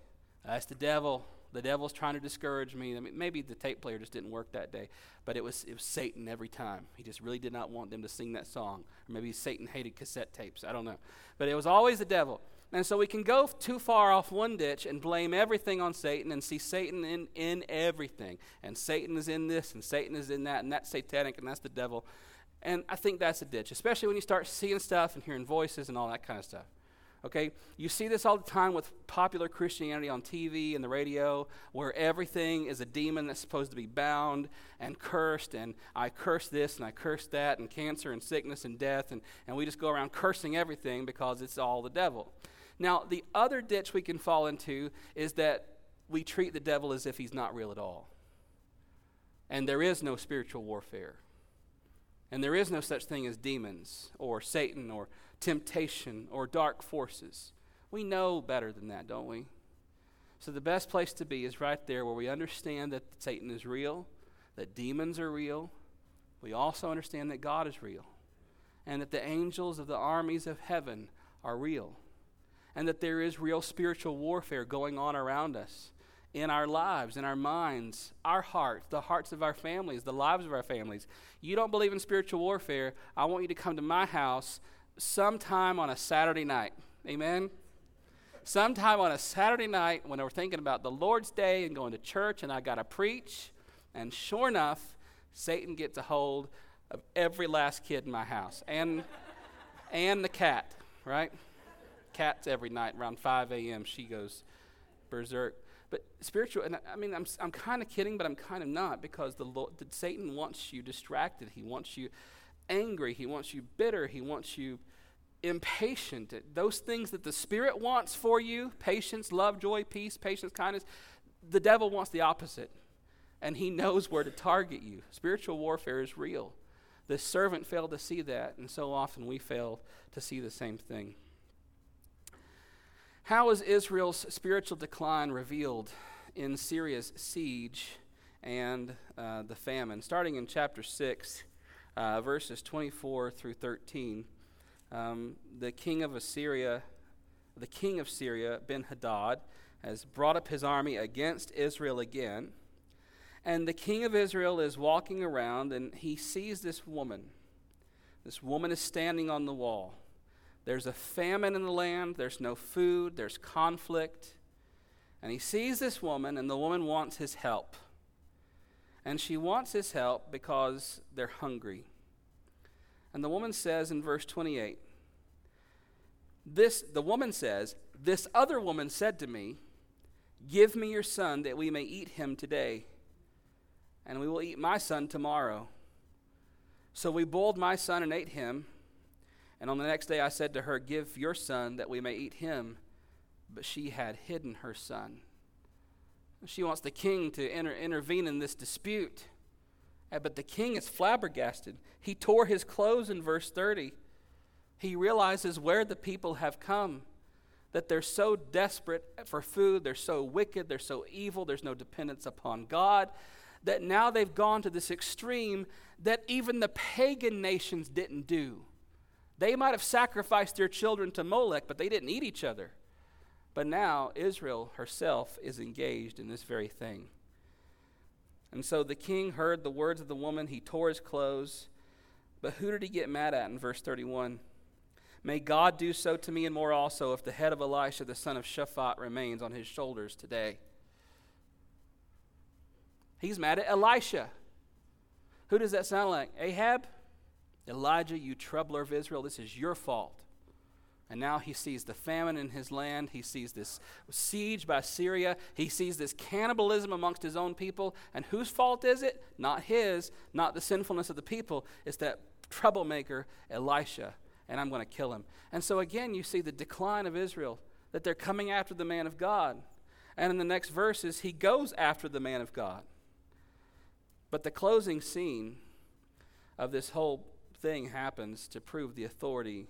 A: That's the devil. The devil's trying to discourage me. I mean, maybe the tape player just didn't work that day, but it was it was Satan every time. He just really did not want them to sing that song, or maybe Satan hated cassette tapes. I don't know, but it was always the devil. And so we can go too far off one ditch and blame everything on Satan and see Satan in, in everything. And Satan is in this, and Satan is in that, and that's satanic, and that's the devil. And I think that's a ditch, especially when you start seeing stuff and hearing voices and all that kind of stuff. Okay? You see this all the time with popular Christianity on TV and the radio, where everything is a demon that's supposed to be bound and cursed, and I curse this and I curse that, and cancer and sickness and death, and, and we just go around cursing everything because it's all the devil. Now, the other ditch we can fall into is that we treat the devil as if he's not real at all. And there is no spiritual warfare. And there is no such thing as demons or Satan or temptation or dark forces. We know better than that, don't we? So the best place to be is right there where we understand that Satan is real, that demons are real. We also understand that God is real, and that the angels of the armies of heaven are real and that there is real spiritual warfare going on around us in our lives, in our minds, our hearts, the hearts of our families, the lives of our families. You don't believe in spiritual warfare, I want you to come to my house sometime on a Saturday night. Amen? Sometime on a Saturday night when we're thinking about the Lord's Day and going to church and I got to preach. And sure enough, Satan gets a hold of every last kid in my house and, and the cat, right? Cats every night around 5 a.m. She goes berserk. But spiritual, and I mean, I'm, I'm kind of kidding, but I'm kind of not because the Lord, the, Satan wants you distracted. He wants you angry, he wants you bitter, he wants you impatient. Those things that the Spirit wants for you patience, love, joy, peace, patience, kindness the devil wants the opposite. And he knows where to target you. Spiritual warfare is real. The servant failed to see that, and so often we fail to see the same thing. How is Israel's spiritual decline revealed in Syria's siege and uh, the famine? Starting in chapter 6, uh, verses 24 through 13, um, the king of Assyria, the king of Syria, Ben Hadad, has brought up his army against Israel again. And the king of Israel is walking around and he sees this woman. This woman is standing on the wall. There's a famine in the land, there's no food, there's conflict. And he sees this woman, and the woman wants his help. And she wants his help because they're hungry. And the woman says in verse 28, this the woman says, This other woman said to me, Give me your son that we may eat him today, and we will eat my son tomorrow. So we boiled my son and ate him. And on the next day I said to her, Give your son that we may eat him. But she had hidden her son. She wants the king to inter- intervene in this dispute. Uh, but the king is flabbergasted. He tore his clothes in verse 30. He realizes where the people have come that they're so desperate for food, they're so wicked, they're so evil, there's no dependence upon God, that now they've gone to this extreme that even the pagan nations didn't do. They might have sacrificed their children to Molech, but they didn't eat each other. But now Israel herself is engaged in this very thing. And so the king heard the words of the woman, he tore his clothes. But who did he get mad at in verse 31? May God do so to me and more also if the head of Elisha the son of Shaphat remains on his shoulders today. He's mad at Elisha. Who does that sound like? Ahab? Elijah, you troubler of Israel, this is your fault. And now he sees the famine in his land. He sees this siege by Syria. He sees this cannibalism amongst his own people. And whose fault is it? Not his, not the sinfulness of the people. It's that troublemaker, Elisha and I'm going to kill him. And so again, you see the decline of Israel, that they're coming after the man of God. And in the next verses, he goes after the man of God. But the closing scene of this whole thing happens to prove the authority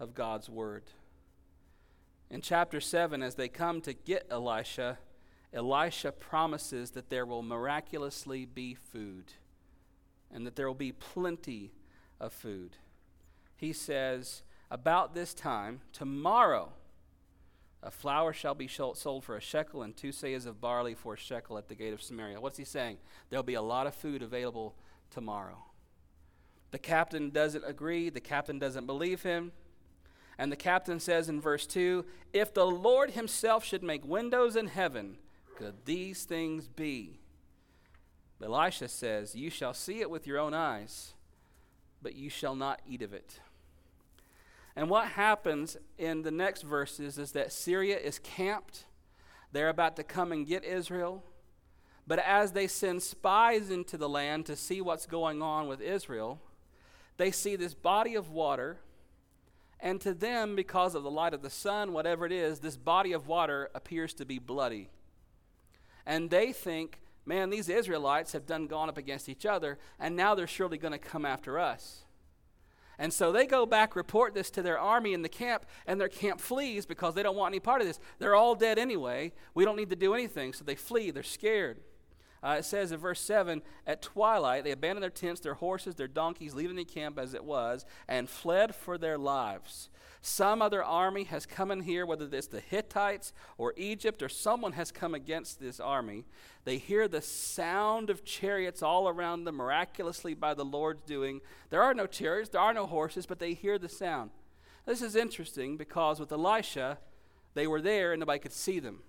A: of God's word. In chapter 7, as they come to get Elisha, Elisha promises that there will miraculously be food and that there will be plenty of food he says, About this time, tomorrow, a flour shall be sold for a shekel and two seahs of barley for a shekel at the gate of Samaria. What's he saying? There'll be a lot of food available tomorrow. The captain doesn't agree, the captain doesn't believe him. And the captain says in verse 2 If the Lord himself should make windows in heaven, could these things be? Elisha says, You shall see it with your own eyes, but you shall not eat of it. And what happens in the next verses is that Syria is camped. They're about to come and get Israel. But as they send spies into the land to see what's going on with Israel, they see this body of water. And to them, because of the light of the sun, whatever it is, this body of water appears to be bloody. And they think, man, these Israelites have done gone up against each other, and now they're surely going to come after us. And so they go back, report this to their army in the camp, and their camp flees because they don't want any part of this. They're all dead anyway. We don't need to do anything. So they flee. They're scared. Uh, it says in verse 7 At twilight, they abandoned their tents, their horses, their donkeys, leaving the camp as it was, and fled for their lives. Some other army has come in here, whether it's the Hittites or Egypt or someone has come against this army. They hear the sound of chariots all around them, miraculously by the Lord's doing. There are no chariots, there are no horses, but they hear the sound. This is interesting because with Elisha, they were there and nobody could see them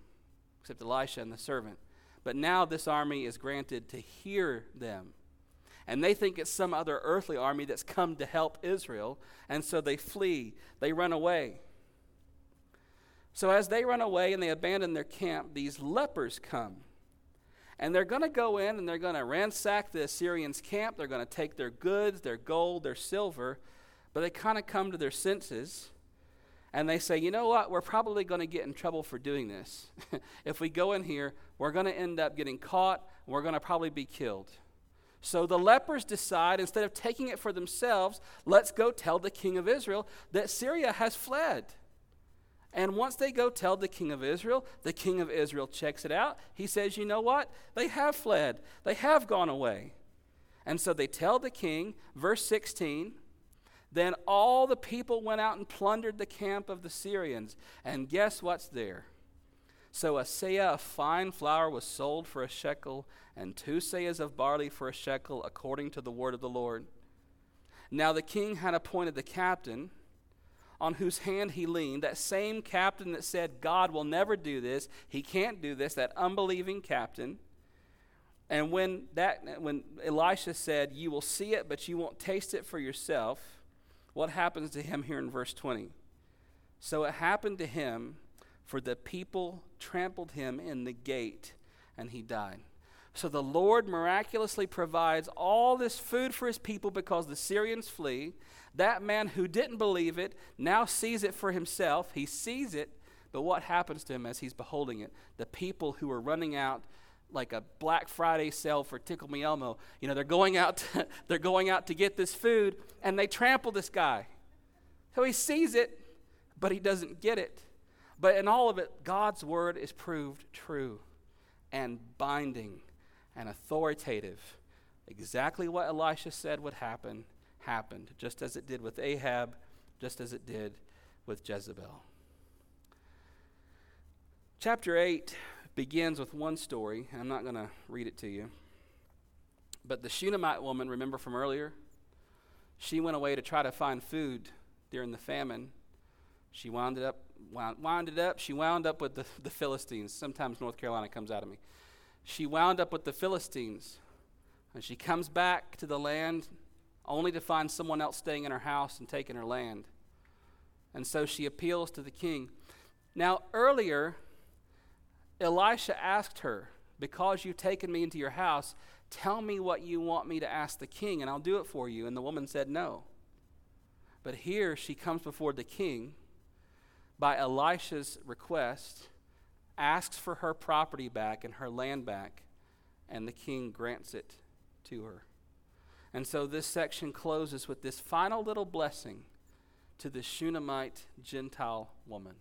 A: except Elisha and the servant. But now this army is granted to hear them and they think it's some other earthly army that's come to help Israel, and so they flee, they run away. So as they run away and they abandon their camp, these lepers come. And they're going to go in and they're going to ransack the Assyrians' camp. They're going to take their goods, their gold, their silver. But they kind of come to their senses and they say, you know what? We're probably going to get in trouble for doing this. <laughs> if we go in here, we're going to end up getting caught. We're going to probably be killed. So the lepers decide, instead of taking it for themselves, let's go tell the king of Israel that Syria has fled. And once they go tell the king of Israel, the king of Israel checks it out. He says, You know what? They have fled, they have gone away. And so they tell the king, verse 16, then all the people went out and plundered the camp of the Syrians. And guess what's there? So a seah of fine flour was sold for a shekel, and two seahs of barley for a shekel, according to the word of the Lord. Now the king had appointed the captain on whose hand he leaned, that same captain that said, God will never do this, he can't do this, that unbelieving captain. And when, that, when Elisha said, You will see it, but you won't taste it for yourself, what happens to him here in verse 20? So it happened to him, for the people trampled him in the gate, and he died. So the Lord miraculously provides all this food for his people because the Syrians flee. That man who didn't believe it now sees it for himself. He sees it, but what happens to him as he's beholding it? The people who are running out like a Black Friday sale for Tickle Me Elmo, you know, they're going out to, <laughs> they're going out to get this food and they trample this guy. So he sees it, but he doesn't get it. But in all of it, God's word is proved true and binding and authoritative. Exactly what Elisha said would happen happened, just as it did with Ahab, just as it did with Jezebel. Chapter 8 begins with one story, I'm not going to read it to you. But the Shunammite woman, remember from earlier? She went away to try to find food during the famine. She wound up, wound up. She wound up with the, the Philistines. Sometimes North Carolina comes out of me. She wound up with the Philistines. And she comes back to the land only to find someone else staying in her house and taking her land. And so she appeals to the king. Now, earlier, Elisha asked her, Because you've taken me into your house, tell me what you want me to ask the king, and I'll do it for you. And the woman said, No. But here she comes before the king by Elisha's request, asks for her property back and her land back, and the king grants it to her. And so this section closes with this final little blessing to the Shunammite Gentile woman.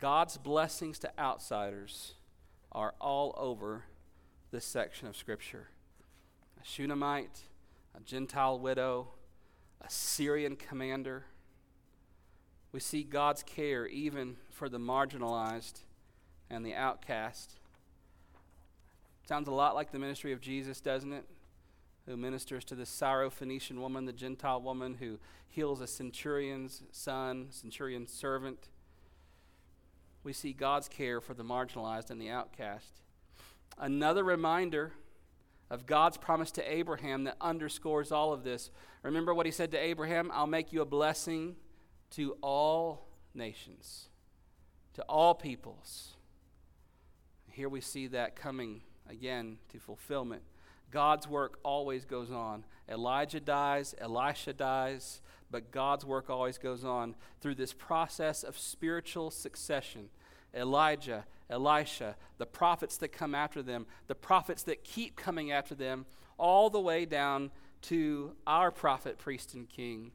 A: God's blessings to outsiders are all over this section of Scripture. A Shunammite, a Gentile widow, a Syrian commander. We see God's care even for the marginalized and the outcast. Sounds a lot like the ministry of Jesus, doesn't it? who ministers to the Syrophoenician woman, the Gentile woman who heals a centurion's son, centurion's servant. We see God's care for the marginalized and the outcast. Another reminder of God's promise to Abraham that underscores all of this. Remember what he said to Abraham I'll make you a blessing to all nations, to all peoples. Here we see that coming again to fulfillment. God's work always goes on. Elijah dies, Elisha dies, but God's work always goes on through this process of spiritual succession. Elijah, Elisha, the prophets that come after them, the prophets that keep coming after them, all the way down to our prophet, priest, and king,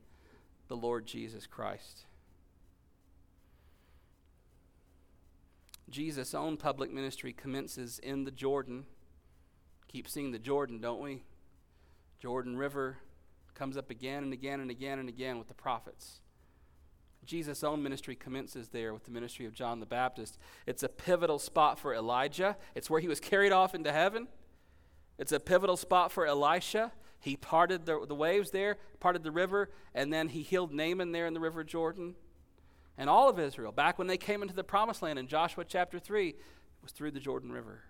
A: the Lord Jesus Christ. Jesus' own public ministry commences in the Jordan keep seeing the Jordan, don't we? Jordan River comes up again and again and again and again with the prophets. Jesus' own ministry commences there with the ministry of John the Baptist. It's a pivotal spot for Elijah. It's where he was carried off into heaven. It's a pivotal spot for Elisha. He parted the, the waves there, parted the river, and then he healed Naaman there in the river Jordan. And all of Israel, back when they came into the promised land in Joshua chapter 3, it was through the Jordan River.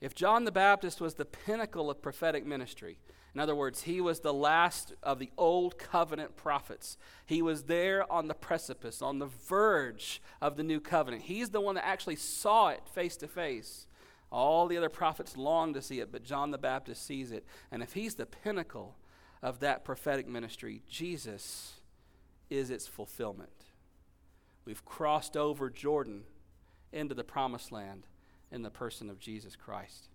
A: If John the Baptist was the pinnacle of prophetic ministry, in other words, he was the last of the old covenant prophets. He was there on the precipice, on the verge of the new covenant. He's the one that actually saw it face to face. All the other prophets long to see it, but John the Baptist sees it. And if he's the pinnacle of that prophetic ministry, Jesus is its fulfillment. We've crossed over Jordan into the promised land in the person of Jesus Christ.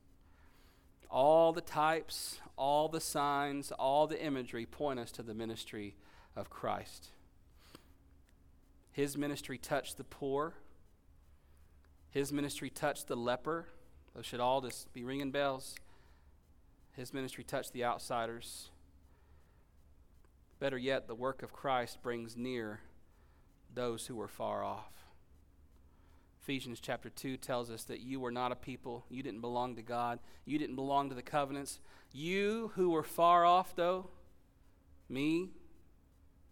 A: All the types, all the signs, all the imagery point us to the ministry of Christ. His ministry touched the poor. His ministry touched the leper. Those should all just be ringing bells. His ministry touched the outsiders. Better yet, the work of Christ brings near those who were far off. Ephesians chapter 2 tells us that you were not a people. You didn't belong to God. You didn't belong to the covenants. You who were far off, though, me,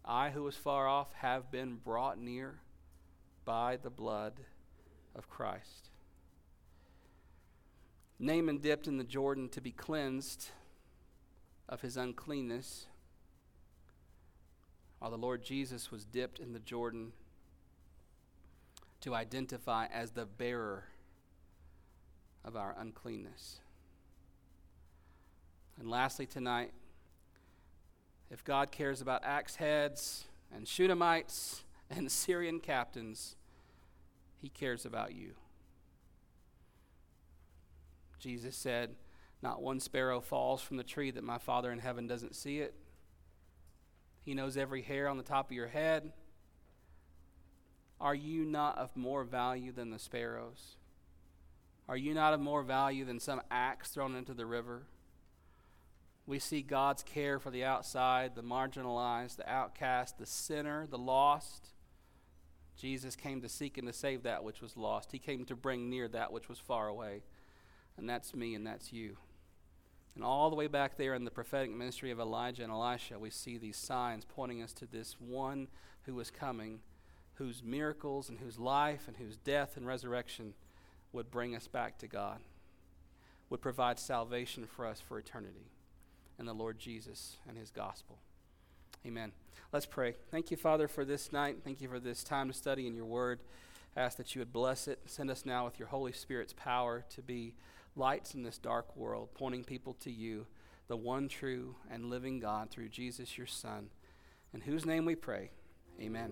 A: I who was far off, have been brought near by the blood of Christ. Naaman dipped in the Jordan to be cleansed of his uncleanness, while the Lord Jesus was dipped in the Jordan to identify as the bearer of our uncleanness. And lastly, tonight, if God cares about axe heads and Shunammite and <laughs> Syrian captains, he cares about you. Jesus said, Not one sparrow falls from the tree that my Father in heaven doesn't see it. He knows every hair on the top of your head. Are you not of more value than the sparrows? Are you not of more value than some axe thrown into the river? We see God's care for the outside, the marginalized, the outcast, the sinner, the lost. Jesus came to seek and to save that which was lost. He came to bring near that which was far away. And that's me and that's you. And all the way back there in the prophetic ministry of Elijah and Elisha, we see these signs pointing us to this one who was coming whose miracles and whose life and whose death and resurrection would bring us back to God, would provide salvation for us for eternity in the Lord Jesus and his gospel. Amen. Let's pray. Thank you, Father, for this night. Thank you for this time to study in your word. I ask that you would bless it. Send us now with your Holy Spirit's power to be lights in this dark world, pointing people to you, the one true and living God, through Jesus, your Son, in whose name we pray. Amen.